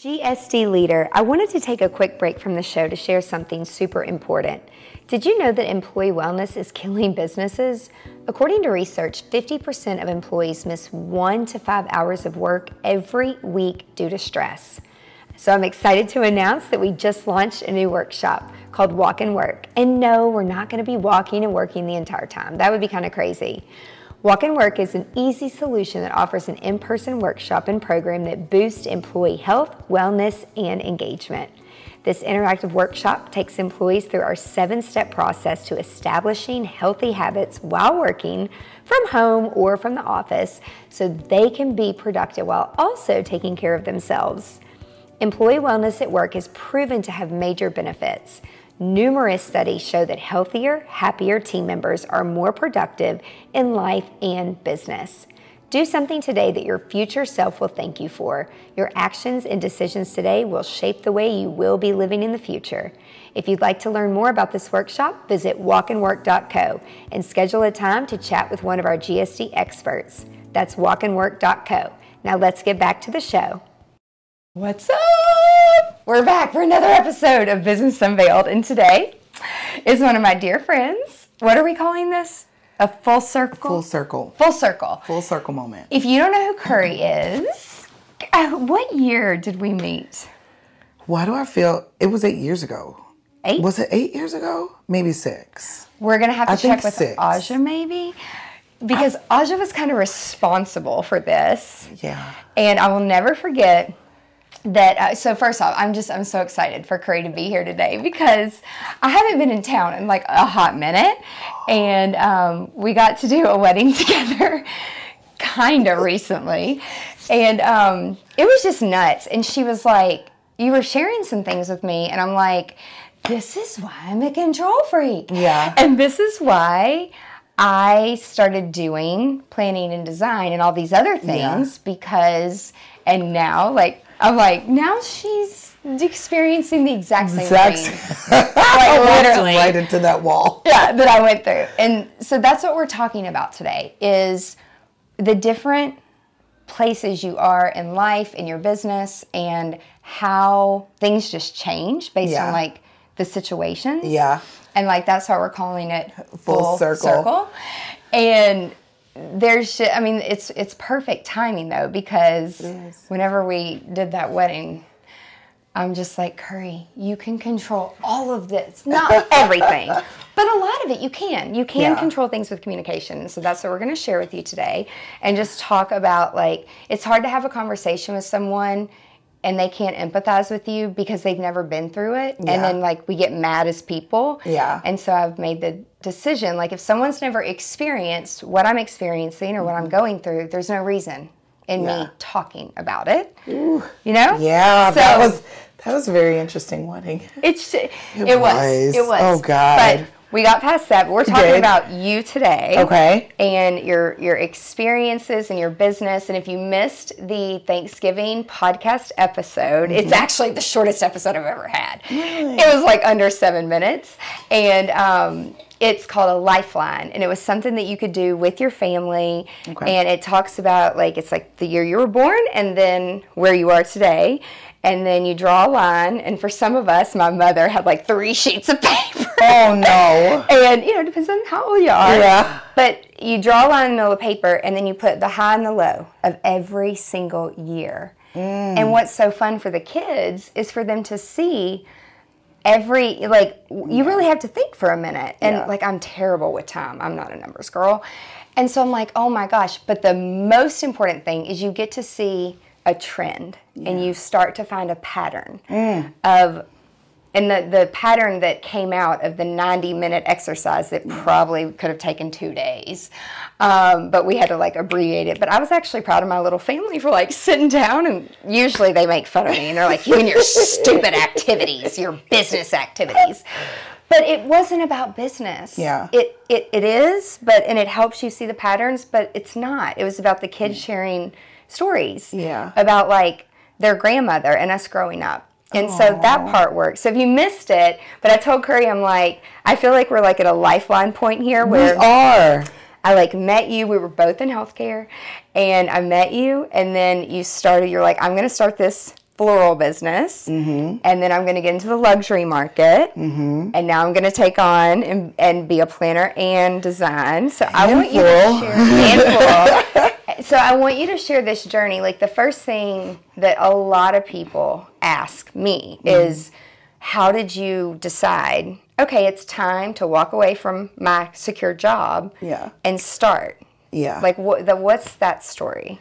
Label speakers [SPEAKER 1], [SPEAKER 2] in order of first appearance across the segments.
[SPEAKER 1] GSD leader, I wanted to take a quick break from the show to share something super important. Did you know that employee wellness is killing businesses? According to research, 50% of employees miss one to five hours of work every week due to stress. So I'm excited to announce that we just launched a new workshop called Walk and Work. And no, we're not going to be walking and working the entire time. That would be kind of crazy. Walk and Work is an easy solution that offers an in person workshop and program that boosts employee health, wellness, and engagement. This interactive workshop takes employees through our seven step process to establishing healthy habits while working from home or from the office so they can be productive while also taking care of themselves. Employee wellness at work is proven to have major benefits. Numerous studies show that healthier, happier team members are more productive in life and business. Do something today that your future self will thank you for. Your actions and decisions today will shape the way you will be living in the future. If you'd like to learn more about this workshop, visit walkandwork.co and schedule a time to chat with one of our GSD experts. That's walkandwork.co. Now let's get back to the show. What's up? We're back for another episode of Business Unveiled, and today is one of my dear friends. What are we calling this? A full circle?
[SPEAKER 2] Full circle.
[SPEAKER 1] Full circle.
[SPEAKER 2] Full circle moment.
[SPEAKER 1] If you don't know who Curry is, uh, what year did we meet?
[SPEAKER 2] Why do I feel it was eight years ago?
[SPEAKER 1] Eight?
[SPEAKER 2] Was it eight years ago? Maybe six.
[SPEAKER 1] We're going to have to
[SPEAKER 2] I
[SPEAKER 1] check with
[SPEAKER 2] six.
[SPEAKER 1] Aja maybe. Because Aja was kind of responsible for this.
[SPEAKER 2] Yeah.
[SPEAKER 1] And I will never forget that uh, so first off i'm just i'm so excited for curry to be here today because i haven't been in town in like a hot minute. And um, we got to do a wedding together kind of recently. And um, it was just nuts. And she was like you were sharing some things with me. And i'm like this is why i'm a control freak.
[SPEAKER 2] Yeah.
[SPEAKER 1] and this is why I started doing planning and design and all these other things because, and now, like, I'm like, now she's experiencing the exact same
[SPEAKER 2] Exact-
[SPEAKER 1] thing. like, literally.
[SPEAKER 2] Right into that wall.
[SPEAKER 1] Yeah, that I went through. And so that's what we're talking about today is the different places you are in life, in your business, and how things just change based
[SPEAKER 2] Yeah.
[SPEAKER 1] on like the situations.
[SPEAKER 2] Yeah.
[SPEAKER 1] And like that's why we're calling it
[SPEAKER 2] Full circle.
[SPEAKER 1] And there's I mean it's it's perfect timing though because whenever we did that wedding I'm just like Curry, you can control all of this, not everything, but a lot of it you can. You can
[SPEAKER 2] Yeah.
[SPEAKER 1] control things with communication. So that's what we're going to share with you today and just talk about like it's hard to have a conversation with someone and they can't empathize with you because they've never been through it and then like we get mad as people.
[SPEAKER 2] Yeah.
[SPEAKER 1] And so I've made the decision like if someone's never experienced what I'm experiencing or what I'm going through, there's no reason in
[SPEAKER 2] Mm-hmm. Yeah.
[SPEAKER 1] me talking about it. You know?
[SPEAKER 2] Yeah, that was that was a very interesting wedding.
[SPEAKER 1] It's it,
[SPEAKER 2] was.
[SPEAKER 1] was. It was.
[SPEAKER 2] Oh, God.
[SPEAKER 1] But we got past that. But we're talking
[SPEAKER 2] did.
[SPEAKER 1] about you today.
[SPEAKER 2] Okay.
[SPEAKER 1] And your your experiences and your business. And if you missed the Thanksgiving podcast episode,
[SPEAKER 2] Mm-hmm.
[SPEAKER 1] it's actually the shortest episode I've ever had. Really? It was like under seven minutes, and um, it's called a lifeline, and it was something that you could do with your family.
[SPEAKER 2] Okay.
[SPEAKER 1] And it talks about like it's like the year you were born, and then where you are today. And then you draw a line, and for some of us, my mother had like three sheets of paper.
[SPEAKER 2] Oh no.
[SPEAKER 1] And you know, it depends on how old you are.
[SPEAKER 2] Yeah.
[SPEAKER 1] But you draw a line in the middle of paper and then you put the high and the low of every single year.
[SPEAKER 2] Mm.
[SPEAKER 1] And what's so fun for the kids is for them to see every like you really have to think for a minute. And
[SPEAKER 2] Yeah.
[SPEAKER 1] like I'm terrible with time. I'm not a numbers girl. And so I'm like, "Oh my gosh, but the most important thing is you get to see a a trend and you start to find a pattern mm. of and the, the pattern that came out of the 90 minute exercise that mm. probably could have taken two days um, but we had to like abbreviate it. But i was actually proud of my little family for like sitting down and usually they make fun of me and they're like you and your stupid activities your business activities. But it wasn't about business.
[SPEAKER 2] Yeah.
[SPEAKER 1] it, it it is but and it helps you see the patterns but it's not. It was about the kids mm. sharing stories
[SPEAKER 2] Yeah.
[SPEAKER 1] about like their grandmother and us growing up and so that part works. So if you missed it, but I told Curry, I'm like, I feel like we're like at a lifeline point here where We
[SPEAKER 2] are.
[SPEAKER 1] I like met you. We were both in healthcare, and I met you, and then you started. You're like, I'm going to start this floral business,
[SPEAKER 2] Mm-hmm.
[SPEAKER 1] and then I'm going to get into the luxury market, and now I'm going to take on and, and be a planner and design. So I want you to share and floral. So I want you to share this journey. Like the first thing that a lot of people ask me
[SPEAKER 2] Mm-hmm.
[SPEAKER 1] is, how did you decide? Okay, it's time to walk away from my secure job
[SPEAKER 2] Yeah.
[SPEAKER 1] and start.
[SPEAKER 2] Yeah.
[SPEAKER 1] Like what the what's that story?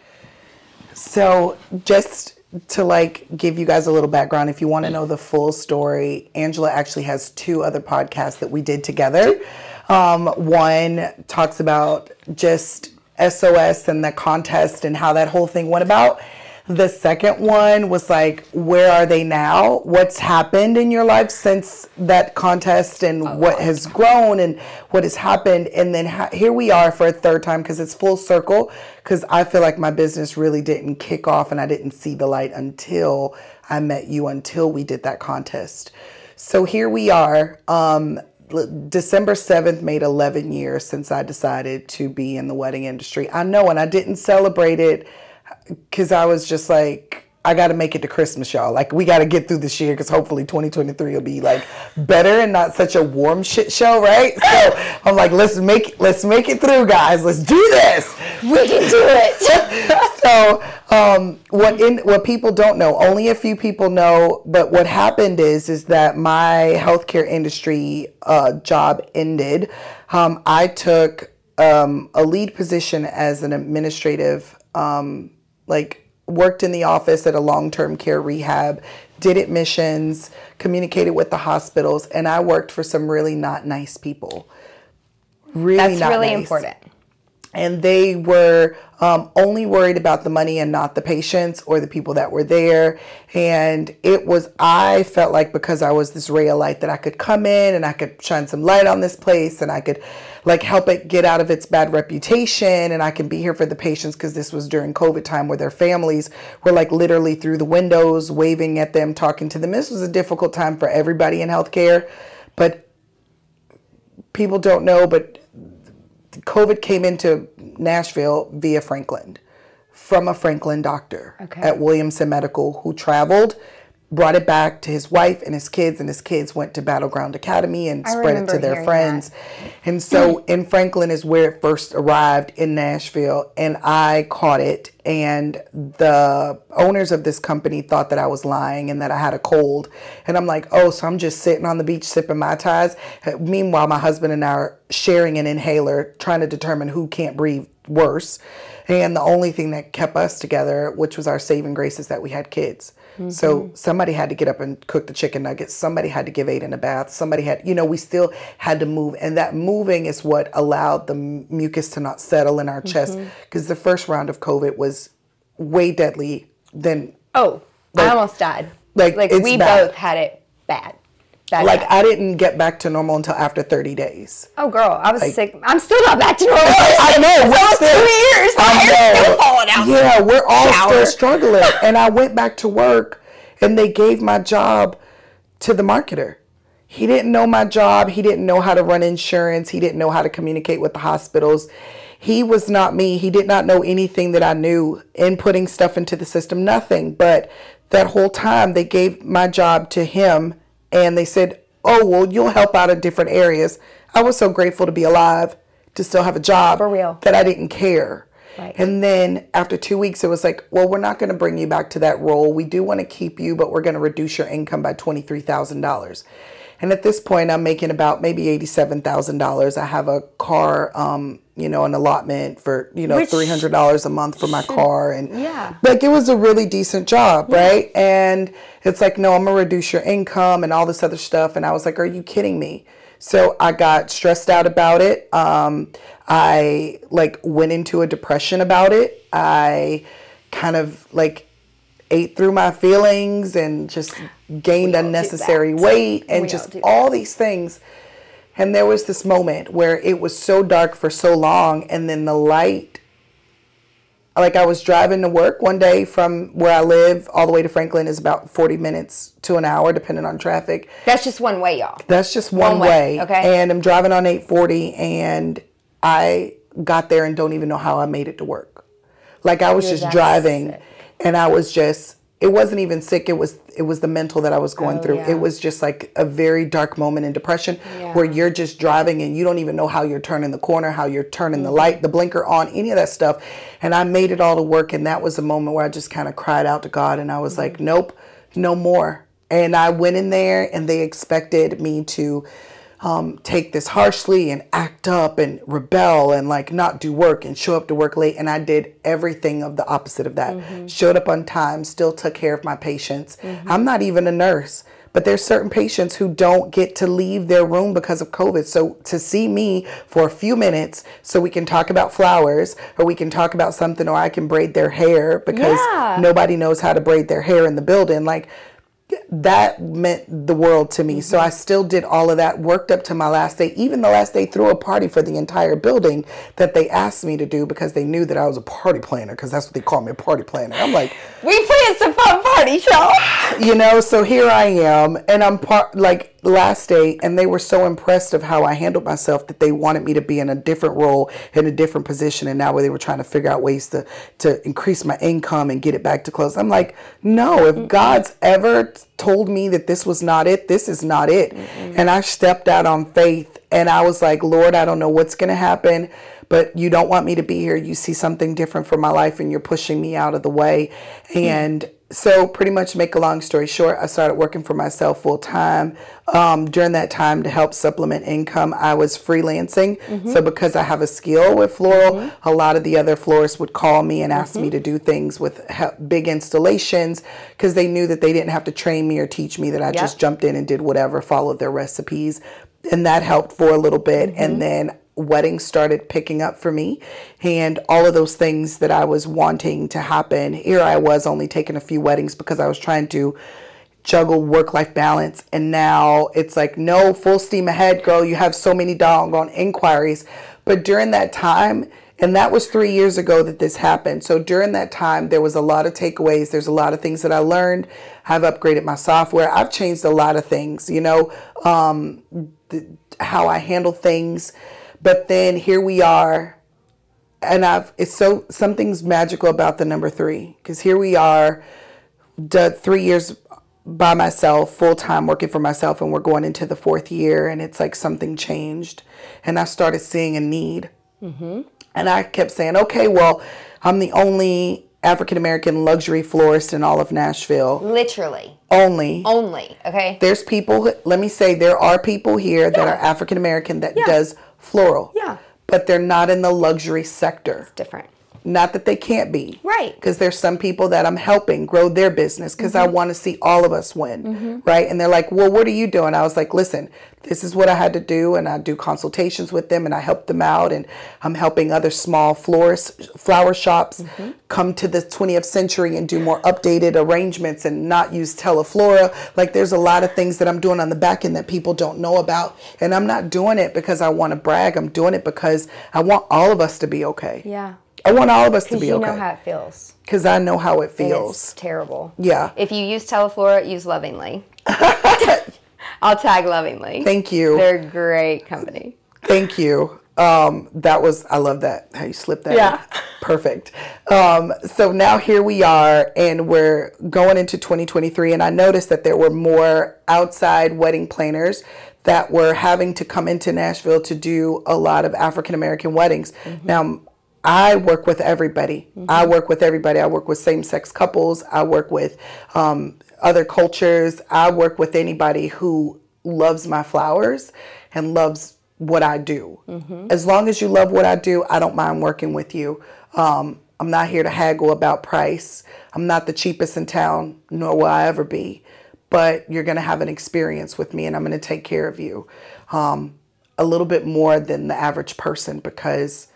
[SPEAKER 2] So just to like give you guys a little background, if you want to know the full story, Angela actually has two other podcasts that we did together. Um, one talks about just SOS and the contest and how that whole thing went about. The second one was like, where are they now? What's happened in your life since that contest and what has grown and what has happened? And then ha- here we are for a third time because it's full circle. Because I feel like my business really didn't kick off and I didn't see the light until I met you, until we did that contest. So here we are. Um, December 7th made 11 years since I decided to be in the wedding industry. I know, and I didn't celebrate it because I was just like, I got to make it to Christmas, y'all. Like, we got to get through this year because hopefully 2023 will be like better and not such a warm shit show, right? So I'm like, let's make let's make it through, guys. Let's do this.
[SPEAKER 1] We can do it.
[SPEAKER 2] so um, what in what people don't know, only a few people know. But what happened is is that my healthcare industry uh, job ended. Um, I took um, a lead position as an administrative, um, like worked in the office at a long term care rehab, did admissions, communicated with the hospitals, and I worked for some really not nice people. Really
[SPEAKER 1] That's
[SPEAKER 2] not
[SPEAKER 1] really
[SPEAKER 2] nice
[SPEAKER 1] important.
[SPEAKER 2] And they were um, only worried about the money and not the patients or the people that were there. And it was, I felt like because I was this ray of light that I could come in and I could shine some light on this place and I could like help it get out of its bad reputation and I can be here for the patients because this was during COVID time where their families were like literally through the windows waving at them, talking to them. This was a difficult time for everybody in healthcare, but people don't know, but COVID came into Nashville via Franklin from a Franklin doctor
[SPEAKER 1] Okay.
[SPEAKER 2] at Williamson Medical who traveled, brought it back to his wife and his kids, and his kids went to Battleground Academy and spread it to their friends. And so in Franklin is where it first arrived in Nashville, and I caught it. And the owners of this company thought that I was lying and that I had a cold. And I'm like, oh, so I'm just sitting on the beach sipping mai tais. Uh, meanwhile, my husband and I are sharing an inhaler, trying to determine who can't breathe worse. And the only thing that kept us together, which was our saving grace, is that we had kids. So mm-hmm. somebody had to get up and cook the chicken nuggets. Somebody had to give Aiden a bath. Somebody had, you know, we still had to move. And that moving is what allowed the mucus to not settle in our chest. Mm-hmm. Because the first round of COVID was way deadly than,
[SPEAKER 1] Oh, I almost died.
[SPEAKER 2] like,
[SPEAKER 1] Like, we
[SPEAKER 2] bad.
[SPEAKER 1] both had it bad.
[SPEAKER 2] Like. I didn't get back to normal until after 30 days.
[SPEAKER 1] oh, girl, I was sick. I'm still not back to normal.
[SPEAKER 2] I know. We're still-
[SPEAKER 1] two years. My
[SPEAKER 2] I
[SPEAKER 1] hair's
[SPEAKER 2] know.
[SPEAKER 1] still falling out.
[SPEAKER 2] Yeah, we're all
[SPEAKER 1] Shower.
[SPEAKER 2] still struggling. and I went back to work, and they gave my job to the marketer. He didn't know my job. He didn't know how to run insurance. He didn't know how to communicate with the hospitals. He was not me. He did not know anything that I knew in putting stuff into the system, nothing. But that whole time, they gave my job to him and they said, Oh, well, you'll help out in different areas. I was so grateful to be alive, to still have a job
[SPEAKER 1] For real.
[SPEAKER 2] that I didn't care.
[SPEAKER 1] Right.
[SPEAKER 2] And then after two weeks, it was like, well, we're not going to bring you back to that role. We do want to keep you, but we're going to reduce your income by $23,000. And at this point, I'm making about maybe $87,000. I have a car, um, you know, an allotment for, you know,
[SPEAKER 1] Which
[SPEAKER 2] $300 a month for my car. And
[SPEAKER 1] yeah.
[SPEAKER 2] like it was a really decent job, right? And it's like, no, I'm going to reduce your income and all this other stuff. And I was like, are you kidding me? So I got stressed out about it. Um, I like went into a depression about it. I kind of like ate through my feelings and just gained unnecessary weight and
[SPEAKER 1] We
[SPEAKER 2] just all these things. And there was this moment where it was so dark for so long, and then the light. Like I was driving to work one day from where I live all the way to Franklin is about 40 minutes to an hour, depending on traffic.
[SPEAKER 1] That's just one way, y'all.
[SPEAKER 2] That's just one,
[SPEAKER 1] One way,
[SPEAKER 2] way.
[SPEAKER 1] okay.
[SPEAKER 2] And I'm driving on 840 and I got there and don't even know how I made it to work. Like I was
[SPEAKER 1] You're
[SPEAKER 2] just driving
[SPEAKER 1] sick.
[SPEAKER 2] and I was just it wasn't even sick, it was it was the mental that I was going
[SPEAKER 1] Oh,
[SPEAKER 2] through.
[SPEAKER 1] yeah.
[SPEAKER 2] It was just like a very dark moment in depression
[SPEAKER 1] Yeah.
[SPEAKER 2] where you're just driving and you don't even know how you're turning the corner, how you're turning
[SPEAKER 1] Mm-hmm.
[SPEAKER 2] the light, the blinker on, any of that stuff. And I made it all to work and that was a moment where I just kind of cried out to God and I was
[SPEAKER 1] Mm-hmm.
[SPEAKER 2] like, Nope, no more. And I went in there and they expected me to um, take this harshly and act up and rebel and like not do work and show up to work late. And I did everything of the opposite of that. Showed up on time, still took care of my patients. I'm not even a nurse. But there's certain patients who don't get to leave their room because of COVID. So to see me for a few minutes so we can talk about flowers or we can talk about something or I can braid their hair because
[SPEAKER 1] Yeah.
[SPEAKER 2] nobody knows how to braid their hair in the building. Like that meant the world to me. So I mm-hmm. still did all of that, worked up to my last day, even the last day threw a party for the entire building that they asked me to do because they knew that I was a party planner because that's what they call me a party planner. I'm like,
[SPEAKER 1] We planned some fun party, y'all.
[SPEAKER 2] you know, so here I am and I'm part like last day and they were so impressed of how I handled myself that they wanted me to be in a different role in a different position and now they were trying to figure out ways to to increase my income and get it back to close. I'm like, no, if mm-hmm. God's ever told me that this was not it, this is not it. And I stepped out on faith and I was like, Lord, I don't know what's going to happen, but you don't want me to be here. You see something different for my life and you're pushing me out of the way. Hmm. And so, pretty much, make a long story short, I started working for myself full time. Um, during that time, to help supplement income, I was freelancing. Mm-hmm. So, because I have a skill with floral, mm-hmm. a lot of the other florists would call me and ask me mm-hmm. to do things with big installations because they knew that they didn't have to train me or teach me, that I just jumped in and did whatever, followed their recipes. And that helped for a little bit. And then weddings started picking up for me and all of those things that I was wanting to happen. Here I was only taking a few weddings because I was trying to juggle work life balance and now it's like no full steam ahead girl you have so many doggone inquiries. But during that time and that was three years ago that this happened. So during that time there was a lot of takeaways. There's a lot of things that i learned. I've upgraded my software. I've changed a lot of things you know um, th- how i handle things but then here we are and I've it's so something's magical about the number three because here we are, the three years by myself, full time working for myself, and we're going into the fourth year, and it's like something changed, and I started seeing a need, mm-hmm. and I kept saying, okay, well, I'm the only African American luxury florist in all of Nashville,
[SPEAKER 1] Literally.
[SPEAKER 2] only.
[SPEAKER 1] Only. Okay.
[SPEAKER 2] There's people. Let me say, there are people here that are African American that does floral.
[SPEAKER 1] Yeah.
[SPEAKER 2] But they're not in the luxury sector.
[SPEAKER 1] Different.
[SPEAKER 2] Not that they can't be.
[SPEAKER 1] Right.
[SPEAKER 2] Because there's some people that I'm helping grow their business because I mm-hmm. want to see all of us win. Mm-hmm. Right. And they're like, well, what are you doing? I was like, listen, this is what I had to do. And I do consultations with them and I help them out. And I'm helping other small florists, flower shops mm-hmm. come to the 20th century and do more updated arrangements and not use teleflora. Like there's a lot of things that I'm doing on the back end that people don't know about. And I'm not doing it because I want to brag. I'm doing it because I want all of us to be okay.
[SPEAKER 1] Yeah.
[SPEAKER 2] I want all of us to be
[SPEAKER 1] you
[SPEAKER 2] okay
[SPEAKER 1] know how it feels.
[SPEAKER 2] because I know how it feels.
[SPEAKER 1] It's terrible.
[SPEAKER 2] Yeah.
[SPEAKER 1] If you use Teleflora, use Lovingly. I'll tag Lovingly.
[SPEAKER 2] Thank you.
[SPEAKER 1] They're a great company.
[SPEAKER 2] Thank you. Um, that was I love that how you slipped that.
[SPEAKER 1] Yeah.
[SPEAKER 2] in. Perfect. Um, so now here we are, and we're going into 2023, and I noticed that there were more outside wedding planners that were having to come into Nashville to do a lot of African American weddings. Now. I work with everybody. I work with everybody. I work with same sex couples. I work with um, other cultures. I work with anybody who loves my flowers and loves what I do. As long as you love what I do, I don't mind working with you. Um, I'm not here to haggle about price. I'm not the cheapest in town, nor will I ever be. But you're going to have an experience with me, and I'm going to take care of you um, a little bit more than the average person because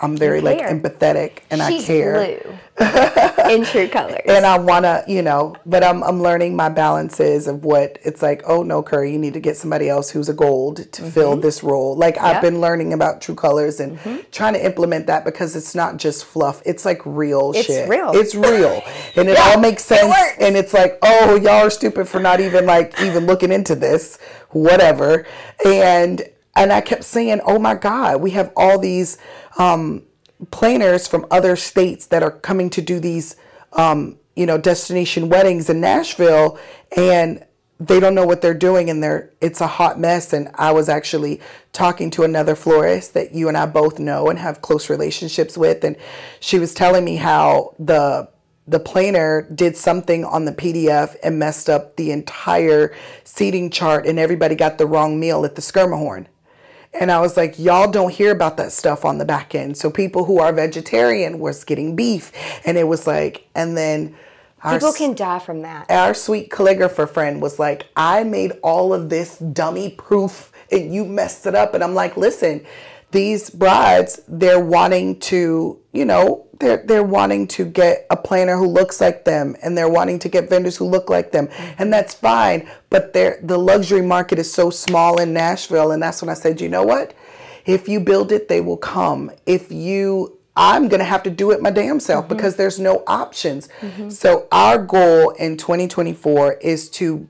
[SPEAKER 2] I'm very like empathetic and I
[SPEAKER 1] She's
[SPEAKER 2] care
[SPEAKER 1] blue in true colors.
[SPEAKER 2] and I want to, you know, but I'm I'm learning my balances of what it's like. Oh no, Curry, you need to get somebody else who's a gold to mm-hmm. fill this role. Like I've been learning about True Colors and mm-hmm. trying to implement that because it's not just fluff. It's like real
[SPEAKER 1] It's
[SPEAKER 2] shit.
[SPEAKER 1] It's real.
[SPEAKER 2] It's real, and it
[SPEAKER 1] Yeah,
[SPEAKER 2] all makes sense.
[SPEAKER 1] works.
[SPEAKER 2] and it's like, oh, y'all are stupid for not even like even looking into this, whatever. And and I kept saying, oh my God, we have all these. um planners from other states that are coming to do these um, you know destination weddings in Nashville and they don't know what they're doing and they're it's a hot mess and I was actually talking to another florist that you and I both know and have close relationships with and she was telling me how the the planner did something on the PDF and messed up the entire seating chart and everybody got the wrong meal at the Schermerhorn. And I was like, y'all don't hear about that stuff on the back end. So people who are vegetarian was getting beef. And it was like, and then our,
[SPEAKER 1] People can die from that.
[SPEAKER 2] our sweet calligrapher friend was like, I made all of this dummy proof and you messed it up. And I'm like, listen, these brides, they're wanting to, you know, they're they're wanting to get a planner who looks like them and they're wanting to get vendors who look like them. And mm-hmm. that's fine. But they're the luxury market is so small in Nashville. And that's when I said, you know what? If you build it, they will come. If you I'm going to have to do it my damn self mm-hmm. because there's no options. Mm-hmm. So our goal in 2024 is to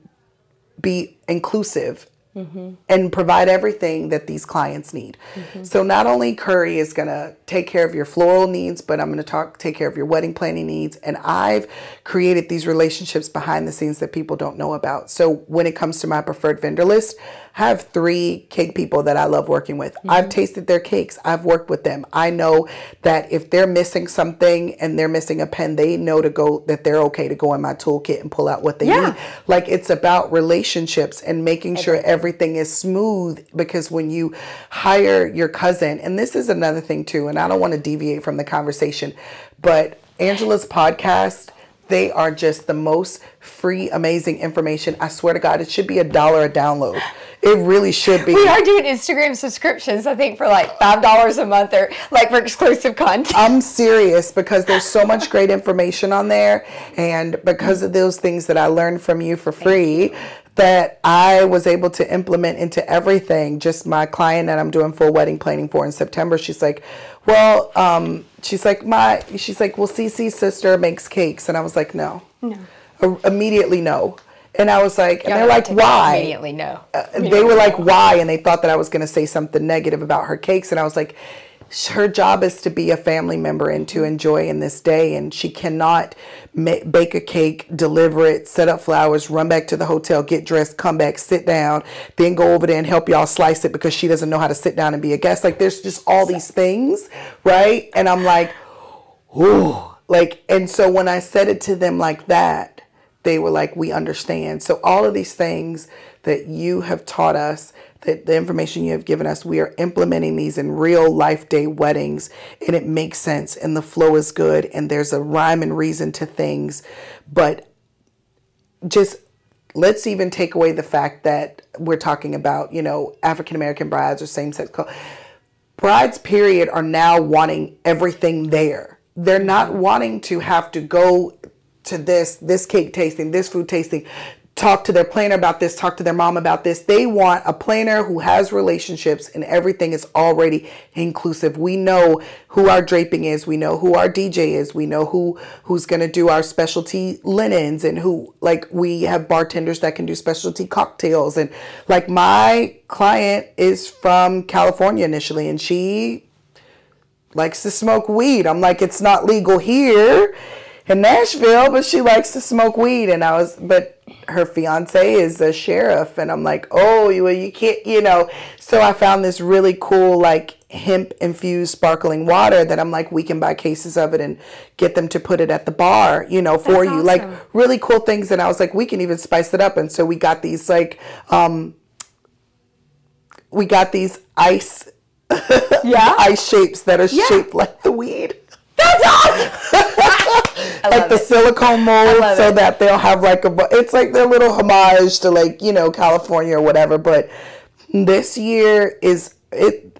[SPEAKER 2] be inclusive Mm-hmm. and provide everything that these clients need. Mm-hmm. So not only Curry is going to take care of your floral needs, but I'm going to talk take care of your wedding planning needs. And I've created these relationships behind the scenes that people don't know about. So when it comes to my preferred vendor list, I have 3 cake people that I love working with. Mm-hmm. I've tasted their cakes. I've worked with them. I know that if they're missing something and they're missing a pen, they know to go that they're okay to go in my toolkit and pull out what they
[SPEAKER 1] Yeah.
[SPEAKER 2] need. Like it's about relationships and making sure everything is smooth because when you hire your cousin, and this is another thing too, and I don't want to deviate from the conversation, but Angela's podcast, they are just the most free, amazing information. I swear to God, it should be a dollar a download. It really should be.
[SPEAKER 1] We are doing Instagram subscriptions, I think, for like five dollars a month or like for exclusive content.
[SPEAKER 2] I'm serious because there's so much great information on there, and because of those things that I learned from you for free, that I was able to implement into everything. Just my client that I'm doing full wedding planning for in September, she's like, "Well, um, she's like my, she's like, well, Cece's sister makes cakes," and I was like, "No, no, immediately no." And I was like, and they're like, "Why?"
[SPEAKER 1] Immediately, no.
[SPEAKER 2] Uh, they were like, why? And they thought that I was going to say something negative about her cakes. And I was like, her job is to be a family member and to enjoy in this day. And she cannot bake a cake, deliver it, set up flowers, run back to the hotel, get dressed, come back, sit down, then go over there and help y'all slice it because she doesn't know how to sit down and be a guest. Like, there's just all these things, right? And I'm like, ooh. Like, and so when I said it to them like that, they were like, we understand. So all of these things that you have taught us, the information you have given us, we are implementing these in real life day weddings and it makes sense and the flow is good and there's a rhyme and reason to things. But just let's even take away the fact that we're talking about, you know, African American brides or same sex brides period are now wanting everything there. They're not wanting to have to go to this this cake tasting, this food tasting, talk to their planner about this, talk to their mom about this. They want a planner who has relationships and everything is already inclusive. We know who our draping is, we know who our DJ is, we know who who's going to do our specialty linens and who like we have bartenders that can do specialty cocktails and like my client is from California initially and she likes to smoke weed. I'm like, it's not legal here in Nashville, but she likes to smoke weed. And I was, but her fiance is a sheriff and i'm like oh you, you can't you know. So i found this really cool like hemp infused sparkling water that i'm like we can buy cases of it and get them to put it at the bar you know for
[SPEAKER 1] That's
[SPEAKER 2] you. Like really cool things and i was like we can even spice it up. And so we got these like um we got these ice
[SPEAKER 3] Yeah.
[SPEAKER 2] ice shapes that are shaped like the weed.
[SPEAKER 1] That's awesome.
[SPEAKER 2] like the silicone mold so
[SPEAKER 1] it.
[SPEAKER 2] that they'll have like a it's like their little homage to like you know california or whatever but this year is it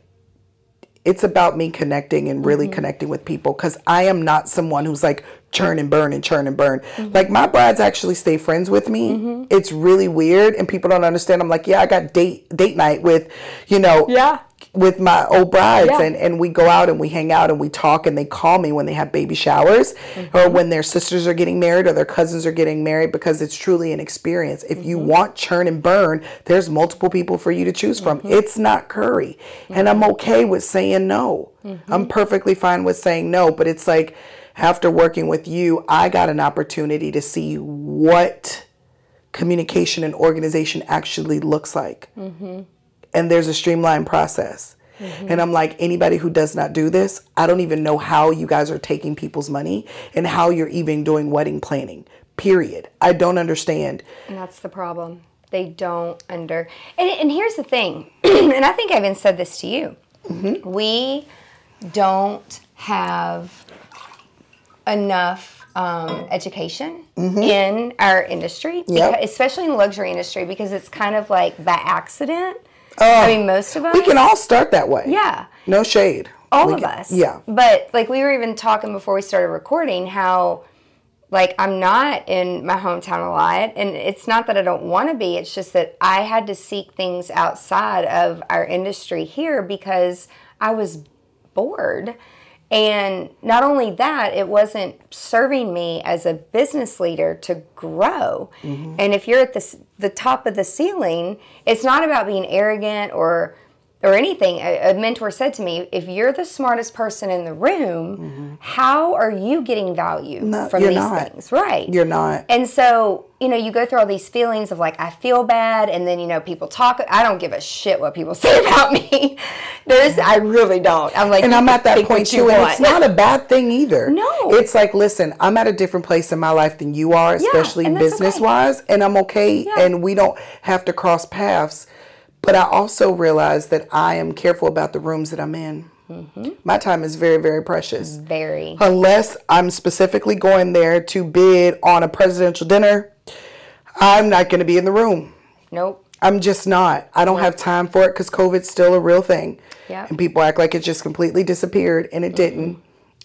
[SPEAKER 2] it's about me connecting and really
[SPEAKER 1] Mm-hmm.
[SPEAKER 2] connecting with people because i am not someone who's like churn and burn and churn and burn
[SPEAKER 1] Mm-hmm.
[SPEAKER 2] like my brides actually stay friends with me it's really weird and people don't understand i'm like yeah i got date date night with you know
[SPEAKER 3] Yeah.
[SPEAKER 2] With my old brides
[SPEAKER 3] Yeah.
[SPEAKER 2] and, and we go out and we hang out and we talk and they call me when they have baby showers
[SPEAKER 3] Mm-hmm.
[SPEAKER 2] or when their sisters are getting married or their cousins are getting married because it's truly an experience. If you
[SPEAKER 3] Mm-hmm.
[SPEAKER 2] want churn and burn, there's multiple people for you to choose from.
[SPEAKER 3] Mm-hmm.
[SPEAKER 2] It's not curry. And I'm okay with saying no.
[SPEAKER 3] Mm-hmm.
[SPEAKER 2] I'm perfectly fine with saying no, but it's like after working with you, I got an opportunity to see what communication and organization actually looks like and there's a streamlined process. And I'm like, anybody who does not do this, I don't even know how you guys are taking people's money and how you're even doing wedding planning. Period. I don't understand.
[SPEAKER 1] And that's the problem. They don't under. And, and here's the thing, and I think I even said this to you.
[SPEAKER 2] Mm-hmm.
[SPEAKER 1] We don't have enough um, education in our industry,
[SPEAKER 2] Mm-hmm. Yep.
[SPEAKER 1] beca- especially in the luxury industry, because it's kind of like by accident. Oh, I mean, most of us.
[SPEAKER 2] We can all start that way.
[SPEAKER 1] Yeah.
[SPEAKER 2] No shade.
[SPEAKER 1] all
[SPEAKER 2] We
[SPEAKER 1] of
[SPEAKER 2] can-
[SPEAKER 1] us.
[SPEAKER 2] Yeah.
[SPEAKER 1] But like we were even talking before we started recording how like I'm not in my hometown a lot and it's not that I don't want to be it's just that I had to seek things outside of our industry here because I was bored. And not only that, it wasn't serving me as a business leader to grow. Mm-hmm. And if you're at the, the top of the ceiling, it's not about being arrogant or or anything. A, a mentor said to me, "If you're the smartest person in the room, mm-hmm. how are you getting value
[SPEAKER 2] No,
[SPEAKER 1] from these
[SPEAKER 2] not.
[SPEAKER 1] things?" Right.
[SPEAKER 2] You're not.
[SPEAKER 1] And so, you know, you go through all these feelings of like, I feel bad. And then, you know, people talk. I don't give a shit what people say about me. There's, I really don't. I'm like,
[SPEAKER 2] and I'm at that point too, and it's not a bad thing either.
[SPEAKER 1] No.
[SPEAKER 2] it's like, listen, I'm at a different place in my life than you are, especially
[SPEAKER 1] and that's okay.
[SPEAKER 2] business wise, and I'm okay,
[SPEAKER 1] Yeah.
[SPEAKER 2] and we don't have to cross paths. But I also realize that I am careful about the rooms that I'm in.
[SPEAKER 1] Mm-hmm.
[SPEAKER 2] My time is very, very precious.
[SPEAKER 1] Very.
[SPEAKER 2] Unless I'm specifically going there to bid on a presidential dinner, I'm not going to be in the room.
[SPEAKER 1] Nope.
[SPEAKER 2] I'm just not. I don't have time for it because COVID's still a real thing.
[SPEAKER 1] Yeah.
[SPEAKER 2] And people act like it just completely disappeared, and it didn't.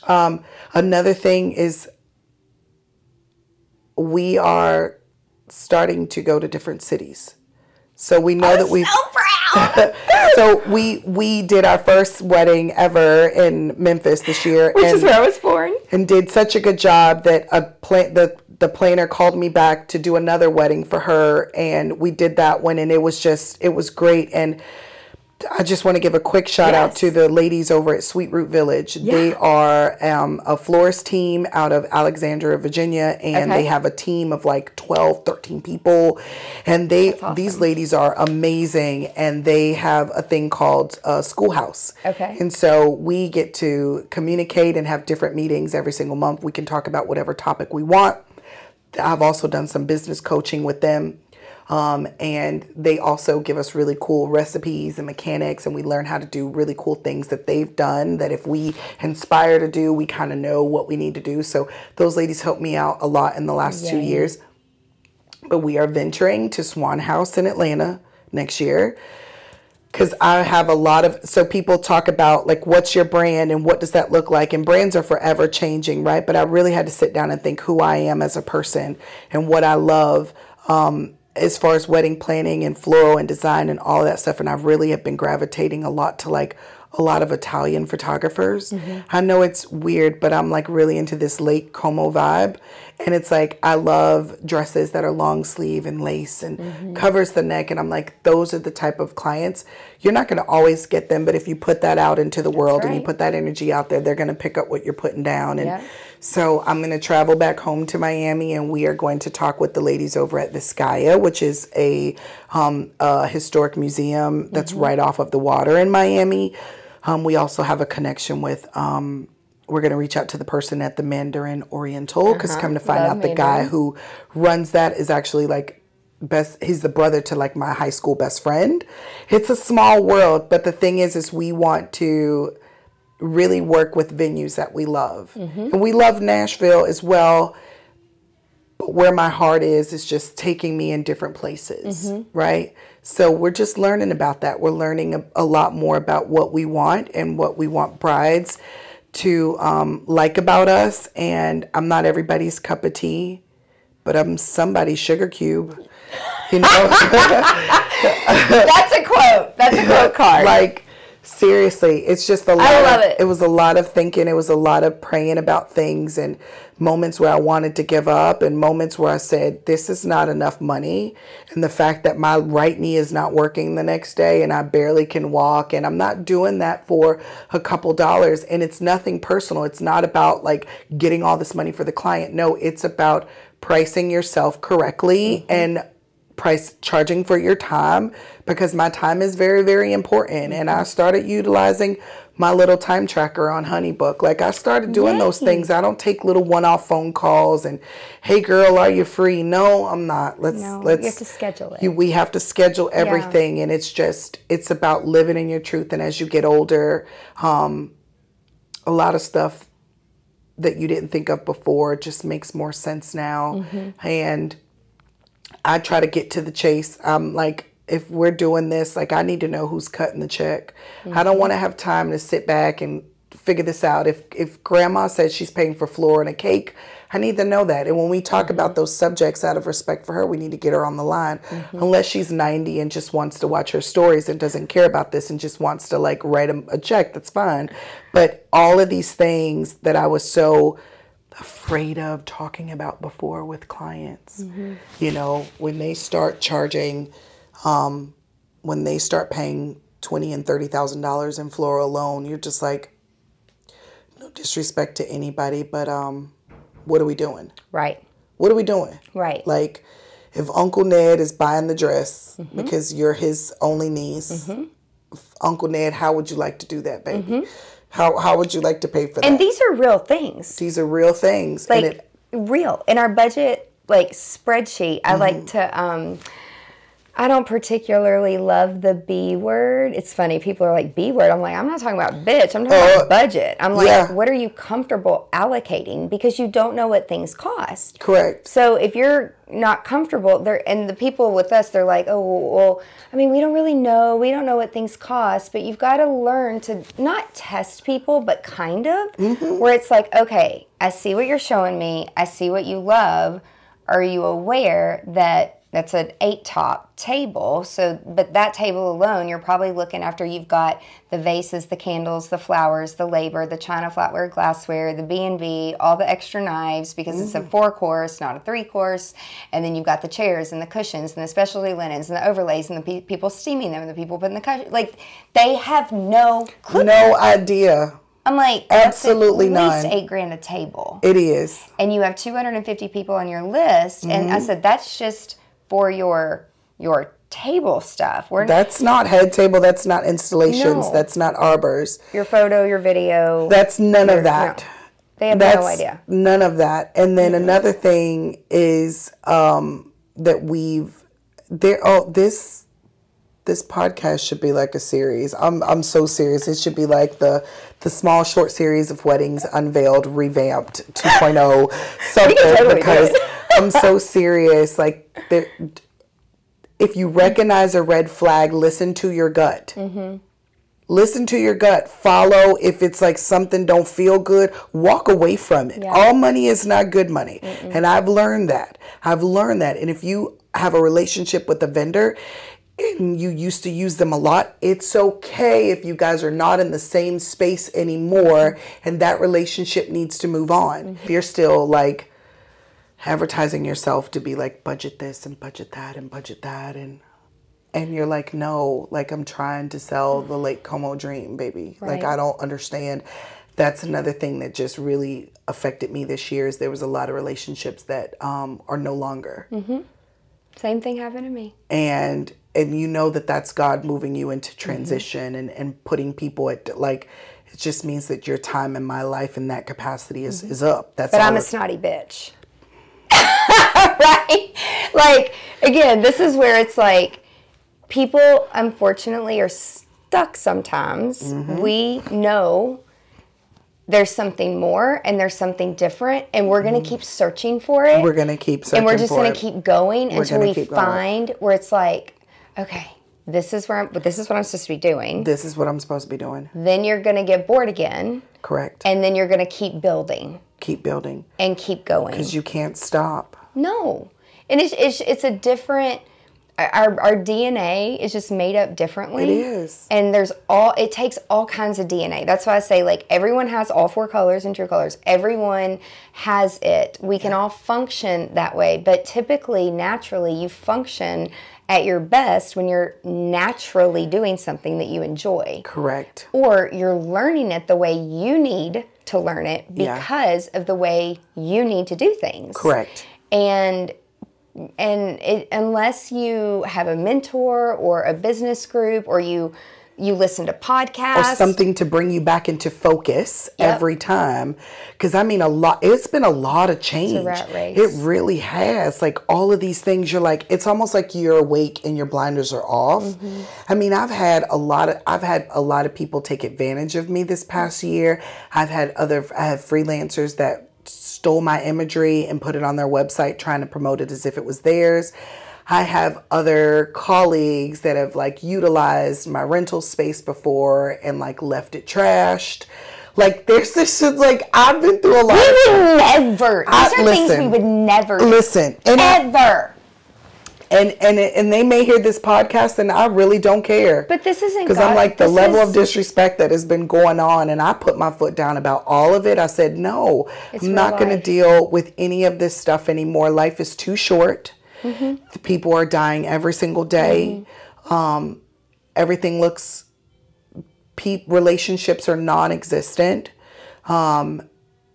[SPEAKER 2] Um, another thing is we are starting to go to different cities. So we know that we've.
[SPEAKER 1] So proud.
[SPEAKER 2] so we we did our first wedding ever in Memphis this year,
[SPEAKER 1] Which
[SPEAKER 2] and,
[SPEAKER 1] is where I was born.
[SPEAKER 2] and did such a good job that a plan the the planner called me back to do another wedding for her, and we did that one, and it was just it was great, and I just want to give a quick shout out to the ladies over at Sweet Root Village. They are um, a florist team out of Alexandria, Virginia, and
[SPEAKER 1] Okay.
[SPEAKER 2] they have a team of like 12, 13 people. And they these ladies are amazing, and they have a thing called uh, Schoolhouse.
[SPEAKER 1] Okay.
[SPEAKER 2] And so we get to communicate and have different meetings every single month. We can talk about whatever topic we want. I've also done some business coaching with them. Um, and they also give us really cool recipes and mechanics, and we learn how to do really cool things that they've done. That if we inspire to do, we kind of know what we need to do. So those ladies helped me out a lot in the last two years. But we are venturing to Swan House in Atlanta next year because I have a lot of so people talk about like what's your brand and what does that look like and brands are forever changing right but I really had to sit down and think who I am as a person and what I love um, as far as wedding planning and floral and design and all that stuff and I really have been gravitating a lot to like a lot of Italian photographers. Mm-hmm. I know it's weird, but I'm like really into this Lake Como vibe. And it's like I love dresses that are long sleeve and lace and mm-hmm. covers the neck. And I'm like, those are the type of clients. You're not going to always get them, but if you put that out into the world and you put that energy out there, they're going to pick up what you're putting down. And
[SPEAKER 1] Yeah.
[SPEAKER 2] So I'm going to travel back home to Miami, and we are going to talk with the ladies over at Vizcaya, which is a, um, a historic museum that's
[SPEAKER 1] Mm-hmm.
[SPEAKER 2] right off of the water in Miami. Um, we also have a connection with. Um, we're going to reach out to the person at the Mandarin Oriental because come to find
[SPEAKER 1] Uh-huh. Love
[SPEAKER 2] out, the guy who runs that is actually like best he's the brother to like my high school best friend it's a small world but the thing is is we want to really work with venues that we love. And we love nashville as well but where my heart is is just taking me in different places right? So we're just learning about that. We're learning a, a lot more about what we want and what we want brides to um, like about us. And i'm not everybody's cup of tea but i'm somebody's sugar cube you know?
[SPEAKER 1] That's a quote. That's a quote card.
[SPEAKER 2] like seriously it's just a lot
[SPEAKER 1] love
[SPEAKER 2] of,
[SPEAKER 1] it.
[SPEAKER 2] was a lot of thinking it was a lot of praying about things and moments where i wanted to give up and moments where i said this is not enough money and the fact that my right knee is not working the next day and i barely can walk and i'm not doing that for a couple dollars and it's nothing personal. It's not about like getting all this money for the client. No it's about pricing yourself correctly mm-hmm. and price charging for your time because my time is very very important. And i started utilizing my little time tracker on honeybook. Like i started doing those things. I don't take little one-off phone calls and hey girl are you free? No i'm not. Let's
[SPEAKER 1] No,
[SPEAKER 2] let's you
[SPEAKER 1] have to schedule it.
[SPEAKER 2] you, we have to schedule everything. And it's just it's about living in your truth. And as you get older um a lot of stuff that you didn't think of before just makes more sense now.
[SPEAKER 1] Mm-hmm.
[SPEAKER 2] and I try to get to the chase. I'm like, if we're doing this, like I need to know who's cutting the check. I don't want to have time to sit back and figure this out. If if grandma says she's paying for flour and a cake, I need to know that. And when we talk about mm-hmm. those subjects out of respect for her, we need to get her on the line. Mm-hmm. Unless she's 90 and just wants to watch her stories and doesn't care about this and just wants to like write a, a check, that's fine. But all of these things that I was so afraid of talking about before with clients. You know, when they start charging, um, when they start paying twenty and thirty thousand dollars in floral alone, you're just like, no disrespect to anybody, but um, what are we doing?
[SPEAKER 1] right.
[SPEAKER 2] What are we doing?
[SPEAKER 1] Right.
[SPEAKER 2] Like, if Uncle Ned is buying the dress
[SPEAKER 1] Mm-hmm.
[SPEAKER 2] because you're his only niece, Uncle Ned, how would you like to do that, baby? How how would you like to pay for that?
[SPEAKER 1] Mm-hmm. And these are real things.
[SPEAKER 2] These are real things.
[SPEAKER 1] like
[SPEAKER 2] and it,
[SPEAKER 1] real in our budget like spreadsheet i
[SPEAKER 2] Mm-hmm.
[SPEAKER 1] like to um i don't particularly love the b word. It's funny people are like b word? I'm like i'm not talking about bitch i'm talking
[SPEAKER 2] Uh,
[SPEAKER 1] about budget. I'm like
[SPEAKER 2] yeah.
[SPEAKER 1] what are you comfortable allocating? Because you don't know what things cost.
[SPEAKER 2] Correct.
[SPEAKER 1] so if you're not comfortable there and the people with us they're like oh well i mean we don't really know we don't know what things cost but you've got to learn to not test people but kind of where it's like okay i see what you're showing me i see what you love. Are you aware that that's an eight top table so but that table alone you're probably looking after you've got the vases the candles the flowers the labor the china flatware glassware the b&b all the extra knives because it's a four course not a three course and then you've got the chairs and the cushions and the specialty linens and the overlays and the pe- people steaming them and the people putting the cushion like they have no clue
[SPEAKER 2] No idea.
[SPEAKER 1] i'm like
[SPEAKER 2] Absolutely
[SPEAKER 1] at least
[SPEAKER 2] none.
[SPEAKER 1] eight grand a table
[SPEAKER 2] It is.
[SPEAKER 1] and you have 250 people on your list and
[SPEAKER 2] Mm-hmm.
[SPEAKER 1] i said that's just for your your table stuff we're
[SPEAKER 2] That's not head table. That's not installations.
[SPEAKER 1] No.
[SPEAKER 2] That's not arbors.
[SPEAKER 1] your photo your video
[SPEAKER 2] That's none of that.
[SPEAKER 1] they have
[SPEAKER 2] That's
[SPEAKER 1] no idea
[SPEAKER 2] none of that. And then another thing is um, that we've there. Oh, this this podcast should be like a series. I'm I'm so serious. It should be like the the small short series of weddings unveiled, revamped 2.0 something
[SPEAKER 1] totally
[SPEAKER 2] because. I'm so serious. Like there, if you recognize a red flag, listen to your gut. Mm-hmm. Listen to your gut. Follow if it's like something don't feel good, walk away from it. All money is not good money. And I've learned that. I've learned that. And if you have a relationship with a vendor and you used to use them a lot, it's okay if you guys are not in the same space anymore and that relationship needs to move on. If you're still like advertising yourself to be like budget this and budget that and budget that. And and you're like no like i'm trying to sell the lake como dream baby. Like i don't understand. That's another thing that just really affected me this year is there was a lot of relationships that um, are no longer. Mm-hmm.
[SPEAKER 1] Same thing happened to me.
[SPEAKER 2] and and you know that that's god moving you into mm-hmm. transition and and putting people at like it just means that your time in my life in that capacity is mm-hmm. is up. That's
[SPEAKER 1] But I'm a snotty bitch. right? Like, again, this is where it's like people, unfortunately, are stuck sometimes.
[SPEAKER 2] Mm-hmm.
[SPEAKER 1] We know there's something more and there's something different, and we're going to keep searching for it.
[SPEAKER 2] Mm-hmm. we're gonna keep searching
[SPEAKER 1] and we're just going to keep going until
[SPEAKER 2] gonna
[SPEAKER 1] we
[SPEAKER 2] keep going.
[SPEAKER 1] find where it's like, okay, this is where I'm, but this is what I'm supposed to be doing.
[SPEAKER 2] this is what i'm supposed to be doing
[SPEAKER 1] Then you're going to get bored again,
[SPEAKER 2] correct
[SPEAKER 1] and then you're going to keep building
[SPEAKER 2] keep building
[SPEAKER 1] and keep going.
[SPEAKER 2] because you can't stop
[SPEAKER 1] No, and it's it's, it's a different. Our, our DNA is just made up differently.
[SPEAKER 2] It is.
[SPEAKER 1] And there's all, it takes all kinds of DNA. That's why I say, like, everyone has all four colors and true colors. Everyone has it. We can all function that way. But typically, naturally, you function at your best when you're naturally doing something that you enjoy
[SPEAKER 2] correct
[SPEAKER 1] or you're learning it the way you need to learn it
[SPEAKER 2] Yeah.
[SPEAKER 1] because of the way you need to do things.
[SPEAKER 2] correct
[SPEAKER 1] And and it, unless you have a mentor or a business group or you you listen to podcasts, or
[SPEAKER 2] something to bring you back into focus
[SPEAKER 1] Yep.
[SPEAKER 2] every time. Because i mean a lot it's been a lot of change
[SPEAKER 1] rat race.
[SPEAKER 2] it really has. Like all of these things you're like it's almost like you're awake and your blinders are off.
[SPEAKER 1] Mm-hmm.
[SPEAKER 2] i mean i've had a lot of i've had a lot of people take advantage of me this past year. I've had other i have freelancers that stole my imagery and put it on their website trying to promote it as if it was theirs I have other colleagues that have like utilized my rental space before and like left it trashed. Like there's this shit like I've been through a lot.
[SPEAKER 1] we
[SPEAKER 2] of
[SPEAKER 1] would never. These
[SPEAKER 2] I-
[SPEAKER 1] are things
[SPEAKER 2] listen.
[SPEAKER 1] we would never.
[SPEAKER 2] Listen, and I- and and and they may hear this podcast and I really don't care.
[SPEAKER 1] But this isn't
[SPEAKER 2] because I'm like the
[SPEAKER 1] this
[SPEAKER 2] level
[SPEAKER 1] is-
[SPEAKER 2] of disrespect that has been going on, and I put my foot down about all of it. I said no,
[SPEAKER 1] It's
[SPEAKER 2] I'm not going to deal with any of this stuff anymore. Life is too short.
[SPEAKER 1] Mm-hmm.
[SPEAKER 2] The people are dying every single day. Um, everything looks. Pe- relationships are non-existent. Um,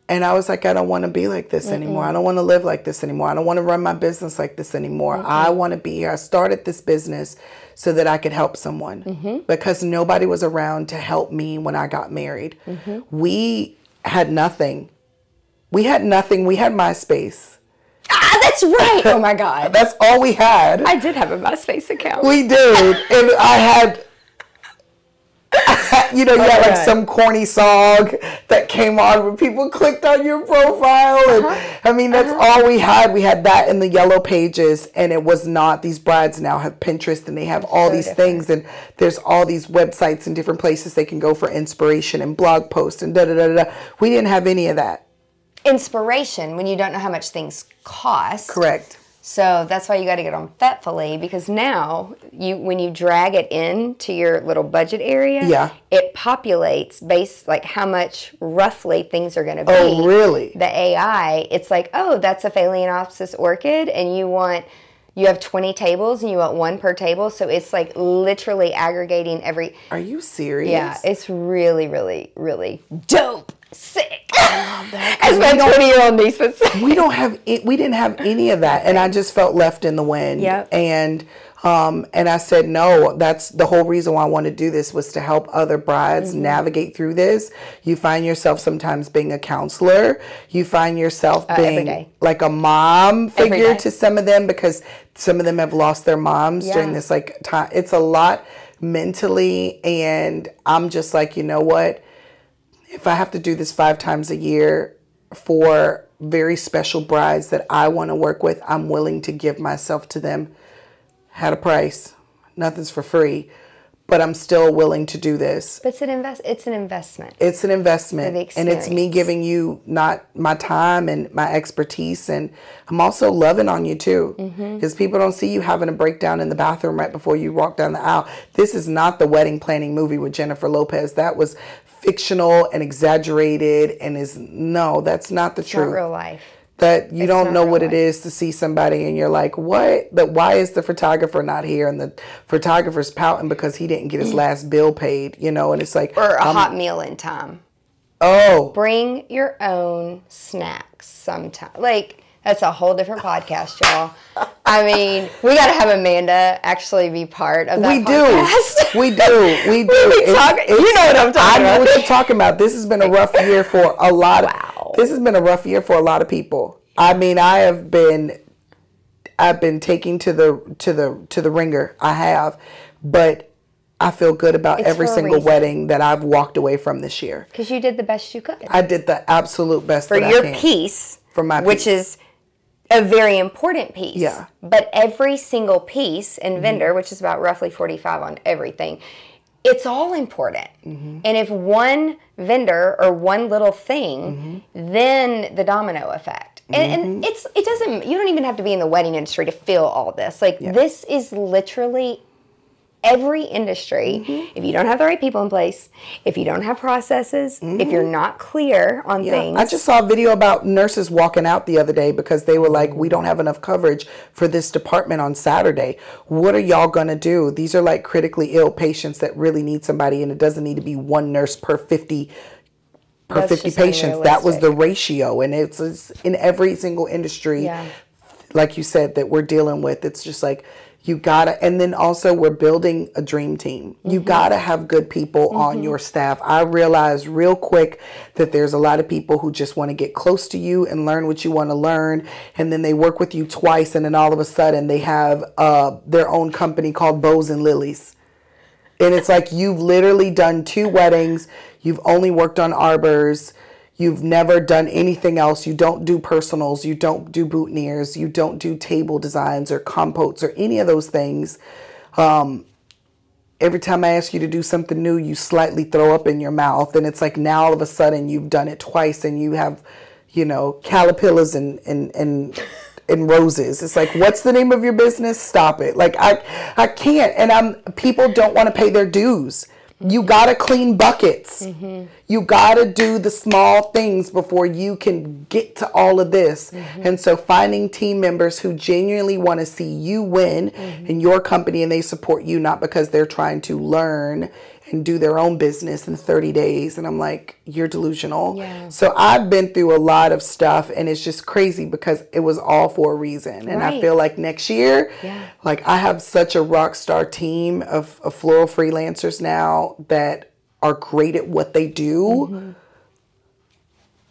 [SPEAKER 2] and I was like, I don't want to be like this anymore. I don't want to live like this anymore. I don't want to run my business like this anymore. I want to be here. I started this business so that I could help someone because nobody was around to help me when I got married. We had nothing. We had nothing. We had MySpace.
[SPEAKER 1] Ah, that's right. Oh my God.
[SPEAKER 2] That's all we had.
[SPEAKER 1] I did have a MySpace account.
[SPEAKER 2] We did. And I had, you know, you had like
[SPEAKER 1] God.
[SPEAKER 2] some corny song that came on when people clicked on your profile. And I mean, that's all we had. We had that in the yellow pages, and it was not. These brides now have Pinterest and they have all
[SPEAKER 1] So
[SPEAKER 2] these
[SPEAKER 1] different.
[SPEAKER 2] things, and there's all these websites and different places they can go for inspiration and blog posts and da da da. da. We didn't have any of that.
[SPEAKER 1] Inspiration when you don't know how much things cost.
[SPEAKER 2] Correct.
[SPEAKER 1] So that's why you got to get on Fetfully because now you when you drag it into your little budget area,
[SPEAKER 2] Yeah.
[SPEAKER 1] it populates based like how much roughly things are going to be.
[SPEAKER 2] Oh, really?
[SPEAKER 1] The AI, it's like, oh, that's a Phalaenopsis orchid, and you want you have 20 tables and you want one per table, so it's like literally aggregating every.
[SPEAKER 2] Are you serious?
[SPEAKER 1] Yeah, it's really, really, really dope. Sick. As my 20 year old niece would say.
[SPEAKER 2] we don't have it, we didn't have any of that and i just felt left in the wind.
[SPEAKER 1] Yep.
[SPEAKER 2] and um and i said no that's the whole reason why i want to do this was to help other brides
[SPEAKER 1] Mm-hmm.
[SPEAKER 2] navigate through this. You find yourself sometimes being a counselor. You find yourself
[SPEAKER 1] Uh,
[SPEAKER 2] being like a mom figure to some of them because some of them have lost their moms during this like time it's a lot mentally and i'm just like you know what if I have to do this five times a year for very special brides that I want to work with, I'm willing to give myself to them at a price. Nothing's for free, but I'm still willing to do this.
[SPEAKER 1] But it's an invest. It's an investment.
[SPEAKER 2] It's an investment, and it's me giving you not my time and my expertise, and I'm also loving on you too,
[SPEAKER 1] Mm-hmm.
[SPEAKER 2] because people don't see you having a breakdown in the bathroom right before you walk down the aisle. This is not the wedding planning movie with Jennifer Lopez. That was fictional and exaggerated, and is no, that's not the
[SPEAKER 1] It's not real life.
[SPEAKER 2] That you
[SPEAKER 1] It's
[SPEAKER 2] don't know what it
[SPEAKER 1] life.
[SPEAKER 2] is to see somebody and you're like, what? But why is the photographer not here? And the photographer's pouting because he didn't get his mm. last bill paid, you know? And it's like,
[SPEAKER 1] Or a
[SPEAKER 2] I'm-
[SPEAKER 1] hot meal in time.
[SPEAKER 2] Oh,
[SPEAKER 1] Bring your own snacks sometime. Like that's a whole different podcast, y'all. I mean, we got to have Amanda actually be part of that
[SPEAKER 2] we
[SPEAKER 1] podcast.
[SPEAKER 2] do. We do. We do. It's-
[SPEAKER 1] talking-
[SPEAKER 2] it's-
[SPEAKER 1] you know what I'm talking about.
[SPEAKER 2] I know
[SPEAKER 1] about.
[SPEAKER 2] what you're talking about. This has been a rough year for a lot of.
[SPEAKER 1] Wow.
[SPEAKER 2] This has been a rough year for a lot of people. I mean, I have been, I've been taking to the to the to the ringer. I have, but I feel good about
[SPEAKER 1] It's
[SPEAKER 2] every single
[SPEAKER 1] reason.
[SPEAKER 2] wedding that I've walked away from this year.
[SPEAKER 1] Because you did the best you could
[SPEAKER 2] I did the absolute best
[SPEAKER 1] for
[SPEAKER 2] that I
[SPEAKER 1] your piece,
[SPEAKER 2] For my
[SPEAKER 1] which
[SPEAKER 2] piece.
[SPEAKER 1] is a very important piece.
[SPEAKER 2] Yeah.
[SPEAKER 1] But every single piece and
[SPEAKER 2] Mm-hmm.
[SPEAKER 1] vendor, which is about roughly 45 on everything, it's all important.
[SPEAKER 2] Mm-hmm.
[SPEAKER 1] And if one vendor or one little thing,
[SPEAKER 2] Mm-hmm.
[SPEAKER 1] then the domino effect. And, and it's it doesn't you don't even have to be in the wedding industry to feel all this. Like this is literally every industry,
[SPEAKER 2] Mm-hmm.
[SPEAKER 1] if you don't have the right people in place, if you don't have processes, if you're not clear on
[SPEAKER 2] Mm-hmm. Yeah.
[SPEAKER 1] things,
[SPEAKER 2] I just saw a video about nurses walking out the other day because they were like, we don't have enough coverage for this department on Saturday. What are y'all going to do? These are like critically ill patients that really need somebody, and it doesn't need to be one nurse per 50 per
[SPEAKER 1] That's
[SPEAKER 2] 50 patients. That was the ratio, and it's, it's in every single industry.
[SPEAKER 1] Yeah.
[SPEAKER 2] Like you said, that we're dealing with. It's just like, you gotta, and then also we're building a dream team. You gotta have good people on your staff. I realized real quick that there's a lot of people who just want to get close to you and learn what you want to learn, and then they work with you twice, and then all of a sudden they have uh, their own company called Bows and Lilies. And it's like you've literally done two weddings, you've only worked on arbors, you've never done anything else. You don't do personals, you don't do boutonnieres, you don't do table designs or compotes or any of those things. Um, every time I ask you to do something new, you slightly throw up in your mouth. And it's like now all of a sudden you've done it twice and you have, you know, caterpillars and, and, and, and roses. It's like, what's the name of your business? Stop it. Like I, I can't. And I'm, people don't want to pay their dues. You gotta clean buckets. Mm-hmm. You gotta do the small things before you can get to all of this. Mm-hmm. And so finding team members who genuinely want to see you win mm-hmm. in your company and they support you not because they're trying to learn and do their own business in 30 days. And I'm like, you're delusional.
[SPEAKER 1] Yeah.
[SPEAKER 2] So I've been through a lot of stuff and it's just crazy because it was all for a reason. And I feel like next year,
[SPEAKER 1] Yeah.
[SPEAKER 2] like I have such a rock star team of, of floral freelancers now that are great at what they do. Mm-hmm.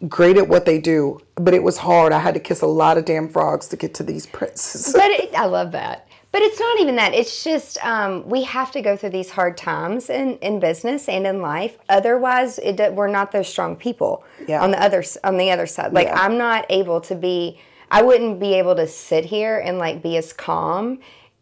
[SPEAKER 2] Great at what they do, but it was hard. I had to kiss a lot of damn frogs to get to these princes.
[SPEAKER 1] but it, I love that. But it's not even that. It's just um, we have to go through these hard times in, in business and in life. Otherwise, it, we're not those strong people.
[SPEAKER 2] Yeah.
[SPEAKER 1] On the other on the other side, like
[SPEAKER 2] Yeah.
[SPEAKER 1] I'm not able to be. I wouldn't be able to sit here and like be as calm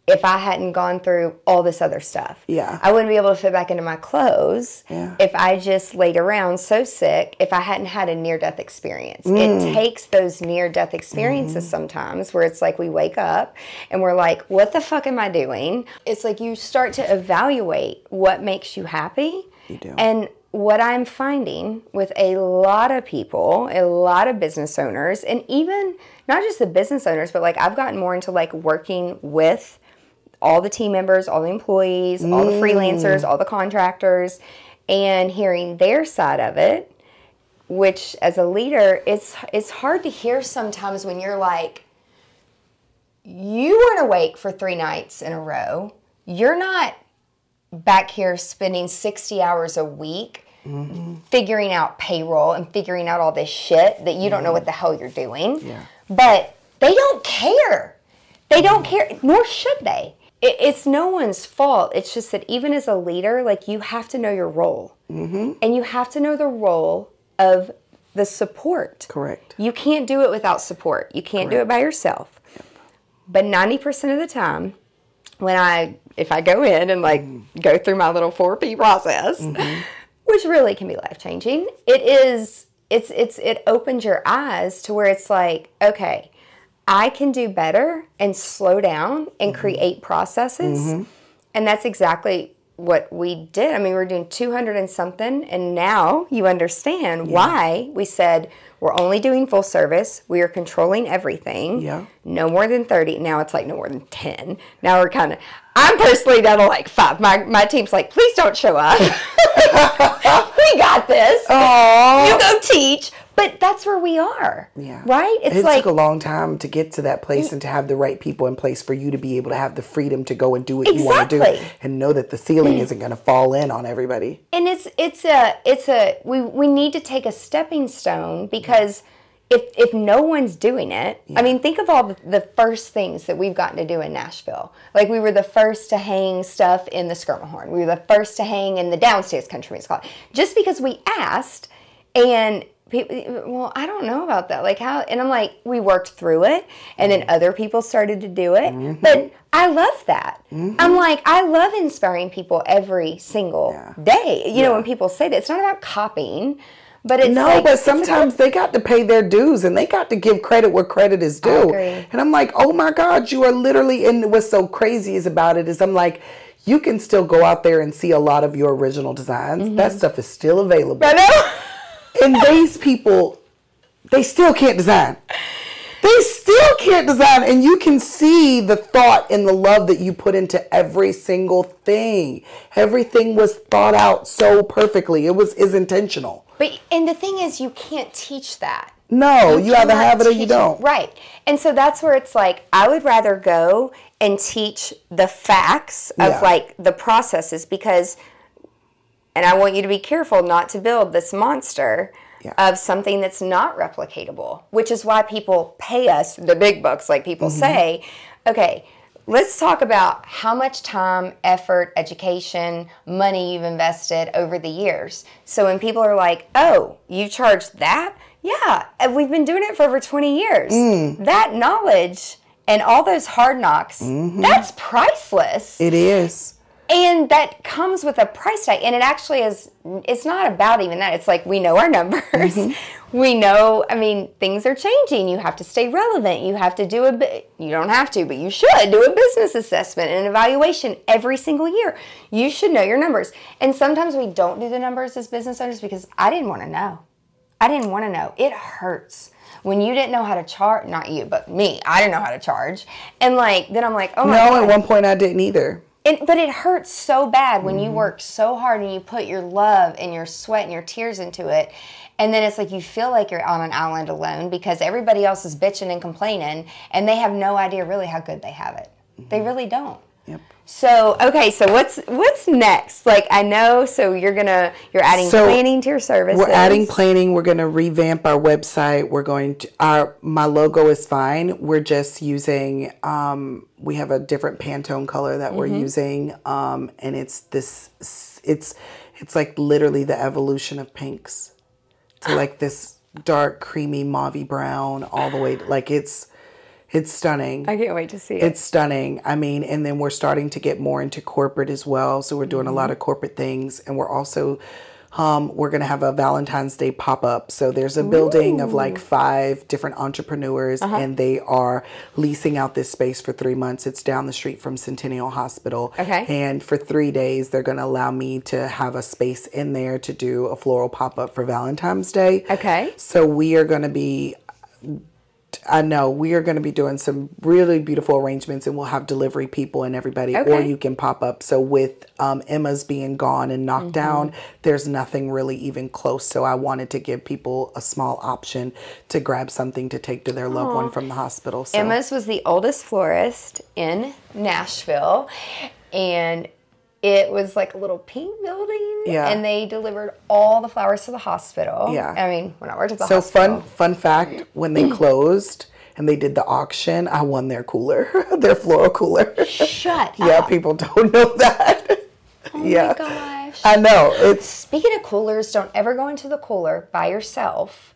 [SPEAKER 1] if I hadn't gone through all this other stuff.
[SPEAKER 2] Yeah.
[SPEAKER 1] I wouldn't be able to fit back into my clothes
[SPEAKER 2] Yeah.
[SPEAKER 1] if I just laid around so sick if I hadn't had a near death experience.
[SPEAKER 2] Mm.
[SPEAKER 1] It takes those near death experiences
[SPEAKER 2] Mm-hmm.
[SPEAKER 1] sometimes where it's like we wake up and we're like, what the fuck am I doing? It's like you start to evaluate what makes you happy.
[SPEAKER 2] You do.
[SPEAKER 1] And what I'm finding with a lot of people, a lot of business owners, and even not just the business owners, but like I've gotten more into like working with all the team members, all the employees, all the freelancers, mm. all the contractors, and hearing their side of it. Which, as a leader, it's it's hard to hear sometimes when you're like, you weren't awake for three nights in a row. You're not back here spending 60 hours a week mm-hmm. figuring out payroll and figuring out all this shit that you don't know what the mm-hmm. hell you're doing. Yeah. But they don't care. They don't mm-hmm. care, nor should they. It, it's no one's fault. It's just that even as a leader, like you have to know your role. Mm-hmm. And you have to know the role of the support.
[SPEAKER 2] Correct.
[SPEAKER 1] You can't do it without support. You can't do it by yourself. But 90% of the time, when I if I go in and like go through my little 4P process, which really can be life changing, it is it's it's it opens your eyes to where it's like, okay, I can do better and slow down and mm-hmm. create processes. Mm-hmm. And that's exactly what we did. I mean, we were doing 200 and something, and now you understand why we said we're only doing full service. We are controlling everything.
[SPEAKER 2] Yeah.
[SPEAKER 1] No more than 30. Now it's like no more than 10. Now we're kind of, I'm personally down to like five. My, my team's like, please don't show up. we got this.
[SPEAKER 2] Aww.
[SPEAKER 1] You go teach. But that's where we are.
[SPEAKER 2] Yeah.
[SPEAKER 1] Right?
[SPEAKER 2] it
[SPEAKER 1] like,
[SPEAKER 2] took a long time to get to that place mm. and to have the right people in place for you to be able to have the freedom to go and do what you want to do and know that the ceiling mm. isn't going to fall in on everybody.
[SPEAKER 1] and it's it's a it's a we we need to take a stepping stone because if if no one's doing it i mean think of all the, the first things that we've gotten to do in nashville like we were the first to hang stuff in the Schermerhorn we were the first to hang in the downstairs country music hall just because we asked and people well i don't know about that like how and i'm like we worked through it and then other people started to do it
[SPEAKER 2] Mm-hmm.
[SPEAKER 1] but i love that i'm like i love inspiring people every single
[SPEAKER 2] Yeah.
[SPEAKER 1] day you know when people say that it's not about copying but it's
[SPEAKER 2] No,
[SPEAKER 1] like,
[SPEAKER 2] but
[SPEAKER 1] about-
[SPEAKER 2] sometimes they got to pay their dues and they got to give credit where credit is due. And I'm like, oh my God, you are literally, and what's so crazy is about it is I'm like, you can still go out there and see a lot of your original designs. That stuff is still available.
[SPEAKER 1] Mm-hmm. I know.
[SPEAKER 2] And these people, they still can't design. They still can't design, and you can see the thought and the love that you put into every single thing. Everything was thought out so perfectly. It was is intentional.
[SPEAKER 1] But and the thing is, you can't teach that.
[SPEAKER 2] No, you, either
[SPEAKER 1] cannot
[SPEAKER 2] have it or you don't.
[SPEAKER 1] Right. And so that's where it's like I would rather go and teach the facts of
[SPEAKER 2] Yeah.
[SPEAKER 1] like the processes because and I want you to be careful not to build this monster
[SPEAKER 2] Yeah.
[SPEAKER 1] of something that's not replicatable, which is why people pay us the big bucks like people
[SPEAKER 2] Mm-hmm.
[SPEAKER 1] say, okay, let's talk about how much time, effort, education, money you've invested over the years. So when people are like, "Oh, you charged that?" Yeah, we've been doing it for over 20 years.
[SPEAKER 2] Mm.
[SPEAKER 1] That knowledge and all those hard knocks,
[SPEAKER 2] Mm-hmm.
[SPEAKER 1] that's priceless
[SPEAKER 2] It is.
[SPEAKER 1] And that comes with a price tag and it actually is it's not about even that. It's like we know our numbers.
[SPEAKER 2] Mm-hmm.
[SPEAKER 1] we know i mean things are changing. You have to stay relevant. You have to do a bit you don't have to but you should do a business assessment and an evaluation every single year. You should know your numbers. And sometimes we don't do the numbers as business owners because i didn't want to know. I didn't want to know. It hurts when you didn't know how to charge not you but me i didn't know how to charge. And like then i'm like oh my
[SPEAKER 2] No,
[SPEAKER 1] god.
[SPEAKER 2] at one point I didn't either.
[SPEAKER 1] It, but it hurts so bad when
[SPEAKER 2] Mm-hmm.
[SPEAKER 1] you work so hard and you put your love and your sweat and your tears into it. And then it's like you feel like you're on an island alone because everybody else is bitching and complaining and they have no idea really how good they have it. They really don't.
[SPEAKER 2] Mm-hmm. Yep.
[SPEAKER 1] So okay, so what's what's next? Like I know, so you're gonna you're adding
[SPEAKER 2] So,
[SPEAKER 1] planning to your services.
[SPEAKER 2] We're adding planning. We're to revamp our website. We're going to our my logo is fine. We're just using um we have a different Pantone color that we're using um and it's this it's it's like literally the evolution of pinks to like this dark creamy mauvey brown all the way like it's it's stunning.
[SPEAKER 1] I can't wait to see it.
[SPEAKER 2] It's stunning. I mean, and then we're starting to get more into corporate as well. So we're doing a
[SPEAKER 1] Mm-hmm.
[SPEAKER 2] lot of corporate things, and we're also um, we're gonna have a Valentine's Day pop up. So there's a building of like five different entrepreneurs,
[SPEAKER 1] Uh-huh.
[SPEAKER 2] and they are leasing out this space for three months. It's down the street from Centennial Hospital.
[SPEAKER 1] Okay.
[SPEAKER 2] And for three days, they're gonna allow me to have a space in there to do a floral pop up for Valentine's Day.
[SPEAKER 1] Okay.
[SPEAKER 2] So we are gonna be I know we are going to be doing some really beautiful arrangements, and we'll have delivery people and everybody,
[SPEAKER 1] okay.
[SPEAKER 2] or you can pop up. So with um, Emma's being gone and knocked down, there's nothing really even close. So I wanted to give people a small option to grab something to take to their loved one from the hospital. So
[SPEAKER 1] Emma's was the oldest florist in Nashville, and it was like a little pink building.
[SPEAKER 2] Yeah.
[SPEAKER 1] And they delivered all the flowers to the hospital.
[SPEAKER 2] Yeah.
[SPEAKER 1] I mean, when I worked at the
[SPEAKER 2] so
[SPEAKER 1] hospital.
[SPEAKER 2] fun fun fact: when they closed and they did the auction, I won their cooler, their floral cooler.
[SPEAKER 1] Shut
[SPEAKER 2] yeah,
[SPEAKER 1] up.
[SPEAKER 2] people don't know that.
[SPEAKER 1] Oh
[SPEAKER 2] yeah,
[SPEAKER 1] my gosh.
[SPEAKER 2] I know it's
[SPEAKER 1] Speaking of coolers, don't ever go into the cooler by yourself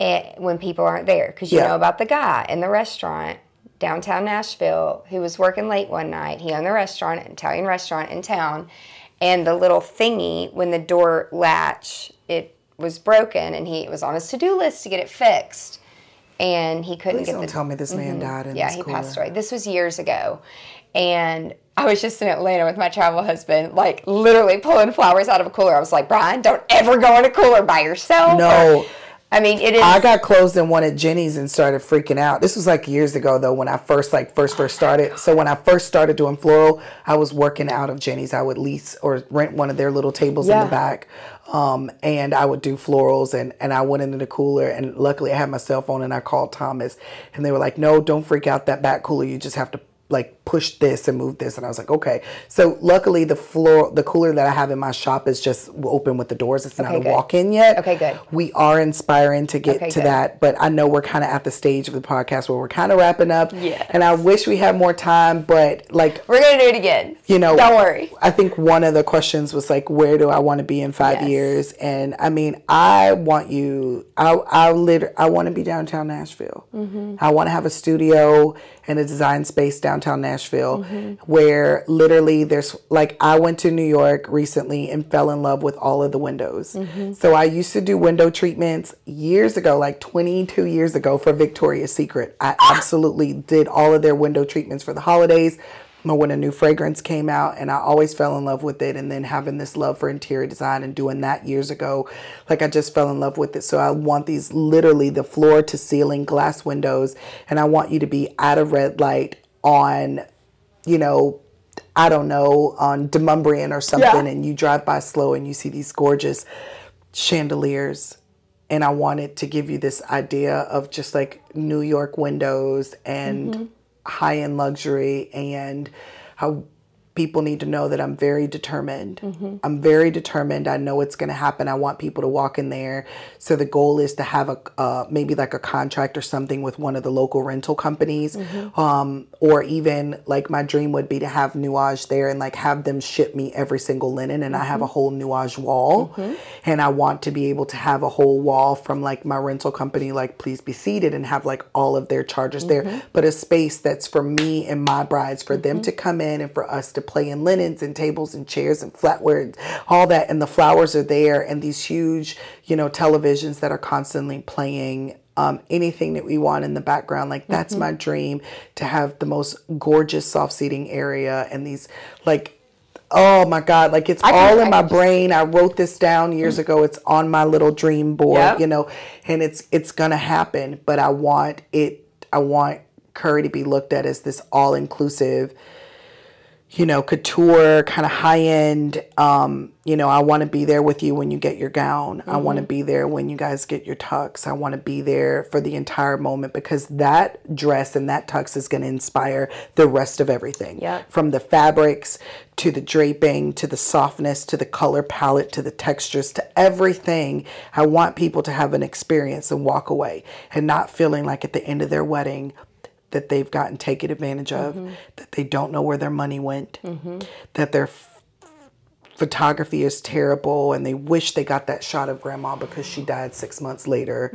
[SPEAKER 1] eh, when people aren't there because you
[SPEAKER 2] Yeah.
[SPEAKER 1] know about the guy in the restaurant downtown Nashville who was working late one night. He owned the restaurant, an Italian restaurant in town, and the little thingy when the door latch it was broken, and he it was on his to do list to get it fixed. and he couldn't
[SPEAKER 2] Please
[SPEAKER 1] get
[SPEAKER 2] don't
[SPEAKER 1] the
[SPEAKER 2] tell me this man mm-hmm. died in
[SPEAKER 1] yeah, he passed away. This was years ago. And I was just in Atlanta with my travel husband, like literally pulling flowers out of a cooler. I was like, Brian, don't ever go in a cooler by yourself.
[SPEAKER 2] No.
[SPEAKER 1] Or- I mean, it is.
[SPEAKER 2] I got closed in one at Jenny's and started freaking out. This was like years ago though when I first like first first started. So when I first started doing floral, I was working out of Jenny's. I would lease or rent one of their little tables in the back. Um, and I would do florals and, and I went into the cooler and luckily I had my cell phone and I called Thomas and they were like, No, don't freak out that back cooler. You just have to like push this and move this and I was like okay so luckily the floor the cooler that I have in my shop is just open with the doors it's not
[SPEAKER 1] Okay,
[SPEAKER 2] a
[SPEAKER 1] good.
[SPEAKER 2] walk-in yet
[SPEAKER 1] Okay, good.
[SPEAKER 2] we are inspiring to get
[SPEAKER 1] Okay,
[SPEAKER 2] to
[SPEAKER 1] good.
[SPEAKER 2] that but I know we're kind of at the stage of the podcast where we're kind of wrapping up
[SPEAKER 1] yeah
[SPEAKER 2] and I wish we had more time but like
[SPEAKER 1] We're going to do it again.
[SPEAKER 2] you know
[SPEAKER 1] Don't worry.
[SPEAKER 2] I think one of the questions was like where do I want to be in 5
[SPEAKER 1] Yes.
[SPEAKER 2] years and I mean I want you I I lit I want to be downtown Nashville
[SPEAKER 1] Mm-hmm.
[SPEAKER 2] I want to have a studio and a design space downtown Nashville
[SPEAKER 1] Mm-hmm.
[SPEAKER 2] where literally there's like I went to New York recently and fell in love with all of the windows.
[SPEAKER 1] Mm-hmm.
[SPEAKER 2] So I used to do window treatments years ago, like 22 years ago for Victoria's Secret. I absolutely did all of their window treatments for the holidays when a new fragrance came out and I always fell in love with it and then having this love for interior design and doing that years ago like I just fell in love with it so I want these literally the floor to ceiling glass windows and I want you to be out of red light on you know I don't know on Demonbreun or something
[SPEAKER 1] Yeah.
[SPEAKER 2] and you drive by slow and you see these gorgeous chandeliers and I wanted to give you this idea of just like New York windows and mm-hmm. high end luxury and how people need to know that I'm very determined. Mm-hmm. I'm very determined. I know it's going to happen. I want people to walk in there. So the goal is to have a uh, maybe like a contract or something with one of the local rental companies, mm-hmm. um, or even like my dream would be to have Nuage there and like have them ship me every single linen, and I have a mm-hmm. whole Nuage wall, and I want to be able to have a whole wall from like my rental company, like please be seated, and have like all of their charges there, but a space that's for me and my brides for them to come in and for us to play in linens and tables and chairs and flatware and all that and the flowers are there and these huge you know televisions that are constantly playing um, anything that we want in the background like that's my dream to have the most gorgeous soft seating area and these like oh my god like it's
[SPEAKER 1] can-
[SPEAKER 2] all in
[SPEAKER 1] I
[SPEAKER 2] my
[SPEAKER 1] can just-
[SPEAKER 2] brain. I wrote this down years ago. It's on my little dream board
[SPEAKER 1] Yep.
[SPEAKER 2] you know and it's it's gonna happen but i want it i want curry to be looked at as this all inclusive you know, couture, kind of high end. Um, you know, I want to be there with you when you get your gown. I want to
[SPEAKER 1] Mm-hmm.
[SPEAKER 2] be there when you guys get your tux. I want to be there for the entire moment because that dress and that tux is going to inspire the rest of everything.
[SPEAKER 1] Yep.
[SPEAKER 2] From the fabrics to the draping to the softness to the color palette to the textures to everything. I want people to have an experience and walk away and not feeling like at the end of their wedding that they've gotten taken advantage of,
[SPEAKER 1] Mm-hmm.
[SPEAKER 2] that they don't know where their money went, that their f- photography is terrible and they wish they got that shot of grandma because she died six months later.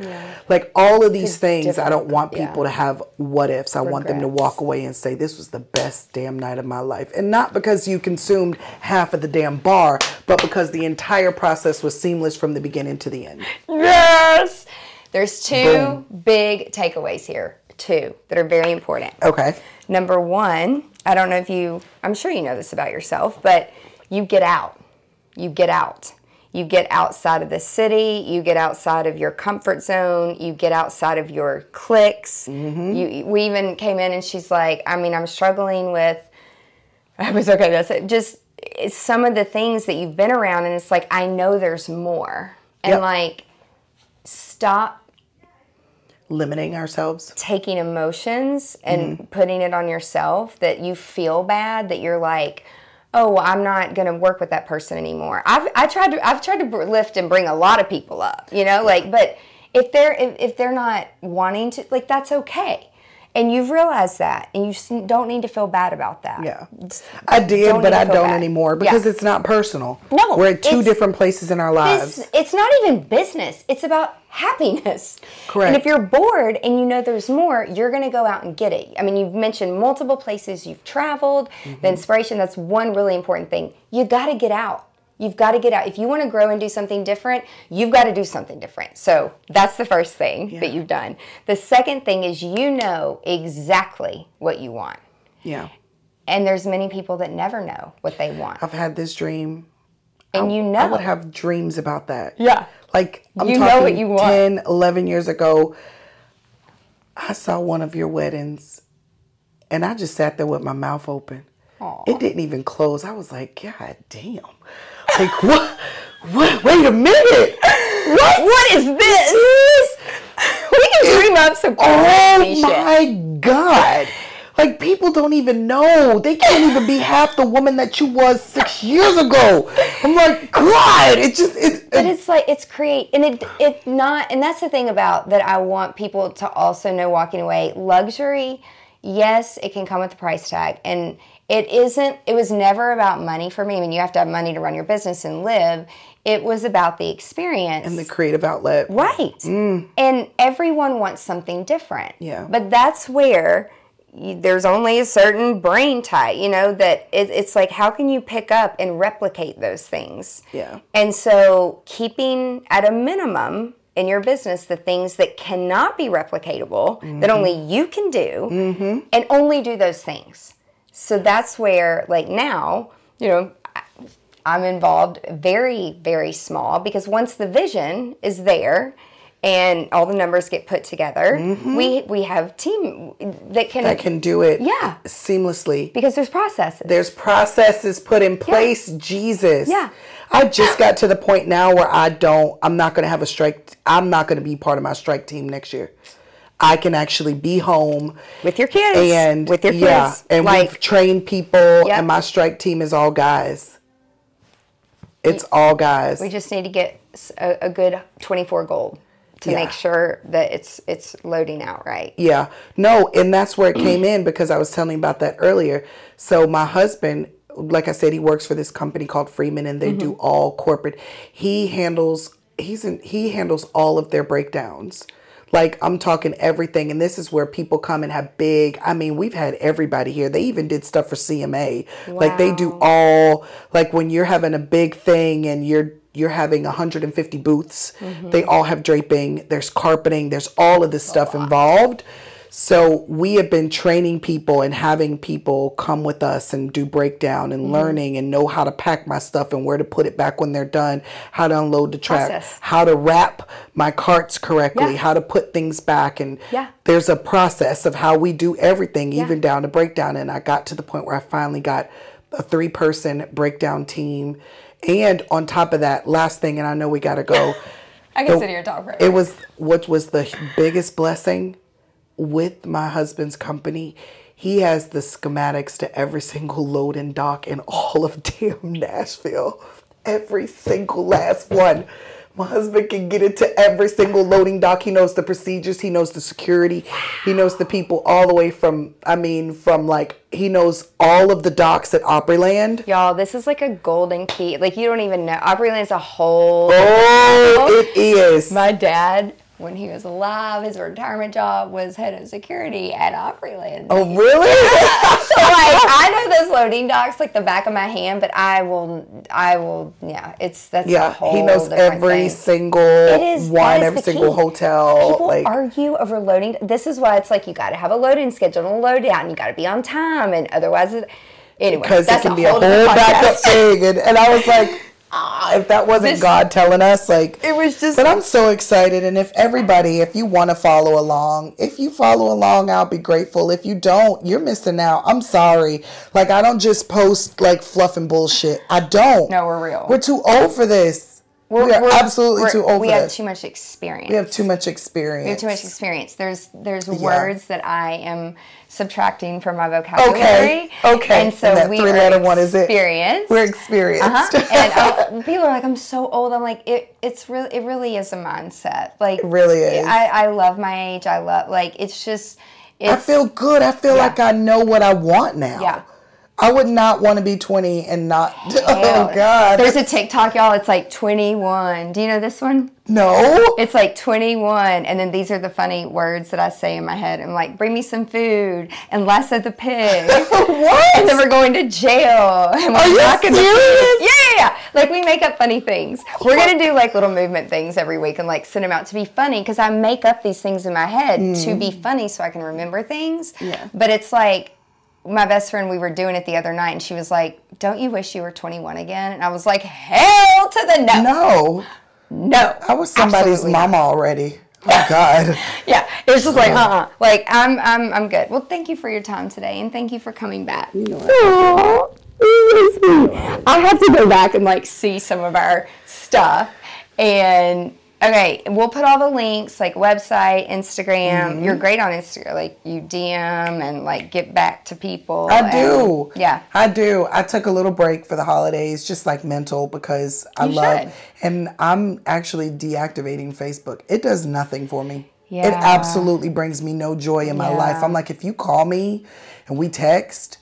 [SPEAKER 2] Like all of these things, I don't want
[SPEAKER 1] yeah.
[SPEAKER 2] people to have what ifs. I want them to walk away and say, This was the best damn night of my life. And not because you consumed half of the damn bar, but because the entire process was seamless from the beginning to the end.
[SPEAKER 1] Yes. There's two big takeaways here, two that are very important.
[SPEAKER 2] Okay.
[SPEAKER 1] Number one, I don't know if you, I'm sure you know this about yourself, but you get out. You get out. You get outside of the city. You get outside of your comfort zone. You get outside of your cliques. Mm-hmm. You, we even came in and she's like, I mean, I'm struggling with, I was okay, that's it. Just it's some of the things that you've been around, and it's like, I know there's more. And
[SPEAKER 2] Yep.
[SPEAKER 1] like, stop
[SPEAKER 2] Limiting ourselves.
[SPEAKER 1] taking emotions and
[SPEAKER 2] Mm-hmm.
[SPEAKER 1] putting it on yourself that you feel bad that you're like oh well, i'm not going to work with that person anymore i've i tried to i've tried to lift and bring a lot of people up you know like but if they're if, if they're not wanting to like that's okay and you've realized that and you don't need to feel bad about that
[SPEAKER 2] Yeah. I did, but I don't
[SPEAKER 1] bad.
[SPEAKER 2] anymore
[SPEAKER 1] Yeah.
[SPEAKER 2] because it's not personal.
[SPEAKER 1] No,
[SPEAKER 2] We're at two different places in our lives.
[SPEAKER 1] It's, it's not even business. It's about happiness.
[SPEAKER 2] Correct.
[SPEAKER 1] And if you're bored and you know there's more, you're going to go out and get it. I mean, you've mentioned multiple places you've traveled,
[SPEAKER 2] Mm-hmm.
[SPEAKER 1] the inspiration. That's one really important thing. You got to get out. You've got to get out. If you want to grow and do something different, you've got to do something different. So that's the first thing that you've done. The second thing is you know exactly what you want.
[SPEAKER 2] Yeah.
[SPEAKER 1] And there's many people that never know what they want.
[SPEAKER 2] I've had this dream.
[SPEAKER 1] And you know.
[SPEAKER 2] I would have dreams about that.
[SPEAKER 1] Yeah.
[SPEAKER 2] Like I'm
[SPEAKER 1] You
[SPEAKER 2] talking
[SPEAKER 1] know what you want.
[SPEAKER 2] 10, 11 years ago, I saw one of your weddings and I just sat there with my mouth open.
[SPEAKER 1] Aw.
[SPEAKER 2] It didn't even close. I was like, God damn. Like what what wait a minute. What
[SPEAKER 1] what is this? we can dream up some
[SPEAKER 2] Oh
[SPEAKER 1] crazy shit.
[SPEAKER 2] my God. Like people don't even know. They can't even be half the woman that you was six years ago. I'm like, God, it just it,
[SPEAKER 1] But it's like it's create and it it not and that's the thing about that I want people to also know walking away. Luxury, yes, it can come with a price tag. And it isn't it was never about money for me. I mean you have to have money to run your business and live. It was about the experience.
[SPEAKER 2] and the creative outlet.
[SPEAKER 1] Right. Mm. And everyone wants something different.
[SPEAKER 2] Yeah.
[SPEAKER 1] But that's where you, there's only a certain brain type, you know, that it, it's like, how can you pick up and replicate those things?
[SPEAKER 2] Yeah.
[SPEAKER 1] And so keeping at a minimum in your business the things that cannot be replicatable, that mm-hmm. only you can do, mm-hmm. and only do those things. So that's where, like now, you know, I'm involved very, very small because once the vision is there and all the numbers get put together, mm-hmm. we we have team that can,
[SPEAKER 2] that can do it
[SPEAKER 1] Yeah.
[SPEAKER 2] seamlessly.
[SPEAKER 1] because there's processes.
[SPEAKER 2] There's processes put in place. Jesus.
[SPEAKER 1] Yeah.
[SPEAKER 2] I just got to the point now where I don't, I'm not going to have a strike. I'm not going to be part of my strike team next year. I can actually be home
[SPEAKER 1] with your kids
[SPEAKER 2] and
[SPEAKER 1] with your kids.
[SPEAKER 2] yeah, and
[SPEAKER 1] like
[SPEAKER 2] we've trained people,
[SPEAKER 1] Yep.
[SPEAKER 2] and my strike team is all guys. It's all guys.
[SPEAKER 1] we just need to get a good 24 gold to
[SPEAKER 2] Yeah.
[SPEAKER 1] make sure that it's it's loading out right.
[SPEAKER 2] Yeah. No, and that's where it came in because I was telling you about that earlier. So my husband, like I said, he works for this company called Freeman and they do mm-hmm. all corporate. He handles he's in he handles all of their breakdowns. Like I'm talking everything and this is where people come and have big I mean, we've had everybody here. They even did stuff for CMA. Like they do all like when you're having a big thing and you're you're having 150 booths. They all have draping, there's carpeting, there's all of this stuff involved. So we have been training people and having people come with us and do breakdown and mm-hmm. learning and know how to pack my stuff and where to put it back when they're done, how to unload the track,
[SPEAKER 1] Process.
[SPEAKER 2] how to wrap my carts correctly,
[SPEAKER 1] Yeah.
[SPEAKER 2] how to put things back and
[SPEAKER 1] Yeah.
[SPEAKER 2] there's a process of how we do everything even down to breakdown and I got to the point where I finally got a three person breakdown team and on top of that last thing and I know we got to go
[SPEAKER 1] I
[SPEAKER 2] can
[SPEAKER 1] can
[SPEAKER 2] sit
[SPEAKER 1] here and talk forever.
[SPEAKER 2] it was what was the biggest blessing with my husband's company. He has the schematics to every single loading dock in all of damn Nashville. Every single last one. My husband can get into every single loading dock. He knows the procedures. He knows the security. He knows the people all the way from, I mean, from like, he knows all of the docks at Opryland.
[SPEAKER 1] Y'all, this is like a golden key. Like you don't even know. Opryland's a whole.
[SPEAKER 2] Oh, it is.
[SPEAKER 1] My dad, when he was alive, his retirement job was head of security at Opryland.
[SPEAKER 2] Oh, really?
[SPEAKER 1] So like I know those loading docks like the back of my hand, but I will, I will, yeah. It's that's a
[SPEAKER 2] Yeah, he knows every
[SPEAKER 1] thing.
[SPEAKER 2] single
[SPEAKER 1] is-
[SPEAKER 2] one, every single
[SPEAKER 1] key.
[SPEAKER 2] hotel.
[SPEAKER 1] People
[SPEAKER 2] like,
[SPEAKER 1] argue over loading. This is why it's like you got to have a loading schedule and a load down. You got to be on time, and otherwise, it, anyway,
[SPEAKER 2] because it can
[SPEAKER 1] a
[SPEAKER 2] be a
[SPEAKER 1] whole
[SPEAKER 2] whole backup thing. And, and I was like, ah, if that wasn't
[SPEAKER 1] This-
[SPEAKER 2] God telling us, like,
[SPEAKER 1] It was just-
[SPEAKER 2] But I'm so excited, and if everybody, if you want to follow along, if you follow along, I'll be grateful. If you don't, you're missing out. I'm sorry. Like, I don't just post like fluff and bullshit. I don't.
[SPEAKER 1] No, we're real.
[SPEAKER 2] We're too old for this.
[SPEAKER 1] We're,
[SPEAKER 2] we are
[SPEAKER 1] we're-
[SPEAKER 2] absolutely
[SPEAKER 1] we're-
[SPEAKER 2] too old
[SPEAKER 1] We have
[SPEAKER 2] this.
[SPEAKER 1] too much experience.
[SPEAKER 2] we have too much experience.
[SPEAKER 1] We have too much experience. There's there's words that I am subtracting from my vocabulary.
[SPEAKER 2] Okay. Okay.
[SPEAKER 1] And so
[SPEAKER 2] that
[SPEAKER 1] we
[SPEAKER 2] three-letter
[SPEAKER 1] are
[SPEAKER 2] one is it?
[SPEAKER 1] experienced.
[SPEAKER 2] We're experienced.
[SPEAKER 1] Uh-huh. and uh, people are like, "I'm so old." I'm like, "It it's really it really is a mindset. Like it
[SPEAKER 2] really is.
[SPEAKER 1] I I love my age. I love like it's just. It's,
[SPEAKER 2] I feel good. I feel
[SPEAKER 1] Yeah.
[SPEAKER 2] like I know what I want now.
[SPEAKER 1] Yeah.
[SPEAKER 2] I would not want to be 20 and not.
[SPEAKER 1] Hell,
[SPEAKER 2] Oh, oh God.
[SPEAKER 1] There's a TikTok, y'all. It's like 21. Do you know this one?
[SPEAKER 2] no.
[SPEAKER 1] It's like 21, and then these are the funny words that I say in my head. I'm like, bring me some food, and less Lasso the pig.
[SPEAKER 2] what?
[SPEAKER 1] And then we're going to jail. And we're
[SPEAKER 2] Are you serious?
[SPEAKER 1] Yeah, yeah, like we make up funny things. We're gonna do like little movement things every week and like send them out to be funny because I make up these things in my head to be mm. funny so I can remember things.
[SPEAKER 2] Yeah.
[SPEAKER 1] But it's like my best friend, we were doing it the other night, and she was like, "Don't you wish you were 21 again?" And I was like, "Hell to the no,
[SPEAKER 2] No,
[SPEAKER 1] no."
[SPEAKER 2] I was somebody's
[SPEAKER 1] Absolutely not.
[SPEAKER 2] already. Oh God.
[SPEAKER 1] Yeah, it was just like, uh, uh like I'm, I'm, I'm good. Well, thank you for your time today, and thank you for coming back. Was sweet. I have to go back and like see some of our stuff, and okay, we'll put all the links, like website, Instagram.
[SPEAKER 2] Mm-hmm.
[SPEAKER 1] You're great on Instagram, like you DM and like get back to people.
[SPEAKER 2] I
[SPEAKER 1] and-
[SPEAKER 2] do.
[SPEAKER 1] Yeah.
[SPEAKER 2] I do. I took a little break for the holidays, just like mental, because I
[SPEAKER 1] You
[SPEAKER 2] love,
[SPEAKER 1] should.
[SPEAKER 2] and I'm actually deactivating Facebook. It does nothing for me.
[SPEAKER 1] Yeah.
[SPEAKER 2] It absolutely brings me no joy in my life. I'm like, if you call me and we text,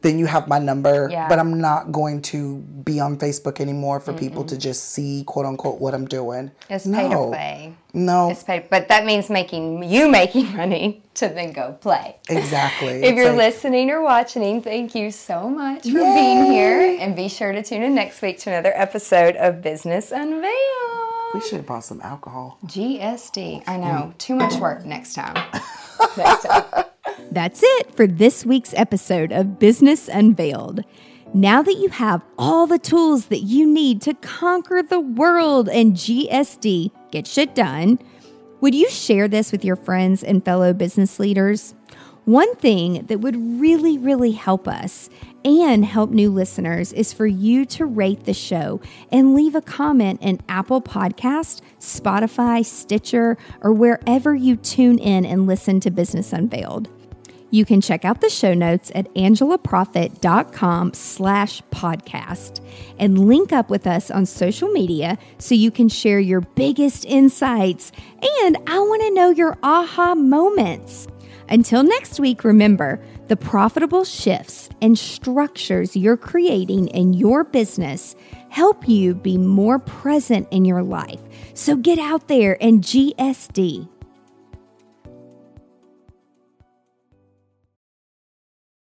[SPEAKER 2] then you have my number.
[SPEAKER 1] Yeah.
[SPEAKER 2] But I'm not going to be on Facebook anymore for people to just see, quote unquote, what I'm doing.
[SPEAKER 1] It's pay to
[SPEAKER 2] No.
[SPEAKER 1] play.
[SPEAKER 2] No,
[SPEAKER 1] It's pay, but that means making you making money to then go play.
[SPEAKER 2] exactly.
[SPEAKER 1] If
[SPEAKER 2] It's
[SPEAKER 1] you're
[SPEAKER 2] like-
[SPEAKER 1] listening or watching, thank you so much for being here. And be sure to tune in next week to another episode of Business Unveiled.
[SPEAKER 2] we should have bought some alcohol.
[SPEAKER 1] GSD. I know. Mm. Too much work next time. next time.
[SPEAKER 3] That's it for this week's episode of Business Unveiled. Now that you have all the tools that you need to conquer the world and GSD, get shit done, would you share this with your friends and fellow business leaders? One thing that would really, really help us and help new listeners is for you to rate the show and leave a comment in Apple Podcast, Spotify, Stitcher, or wherever you tune in and listen to Business Unveiled. You can check out the show notes at angelaproffitt.com slash podcast and link up with us on social media so you can share your biggest insights. And I want to know your aha moments. Until next week, remember the profitable shifts and structures you're creating in your business help you be more present in your life. So get out there and GSD.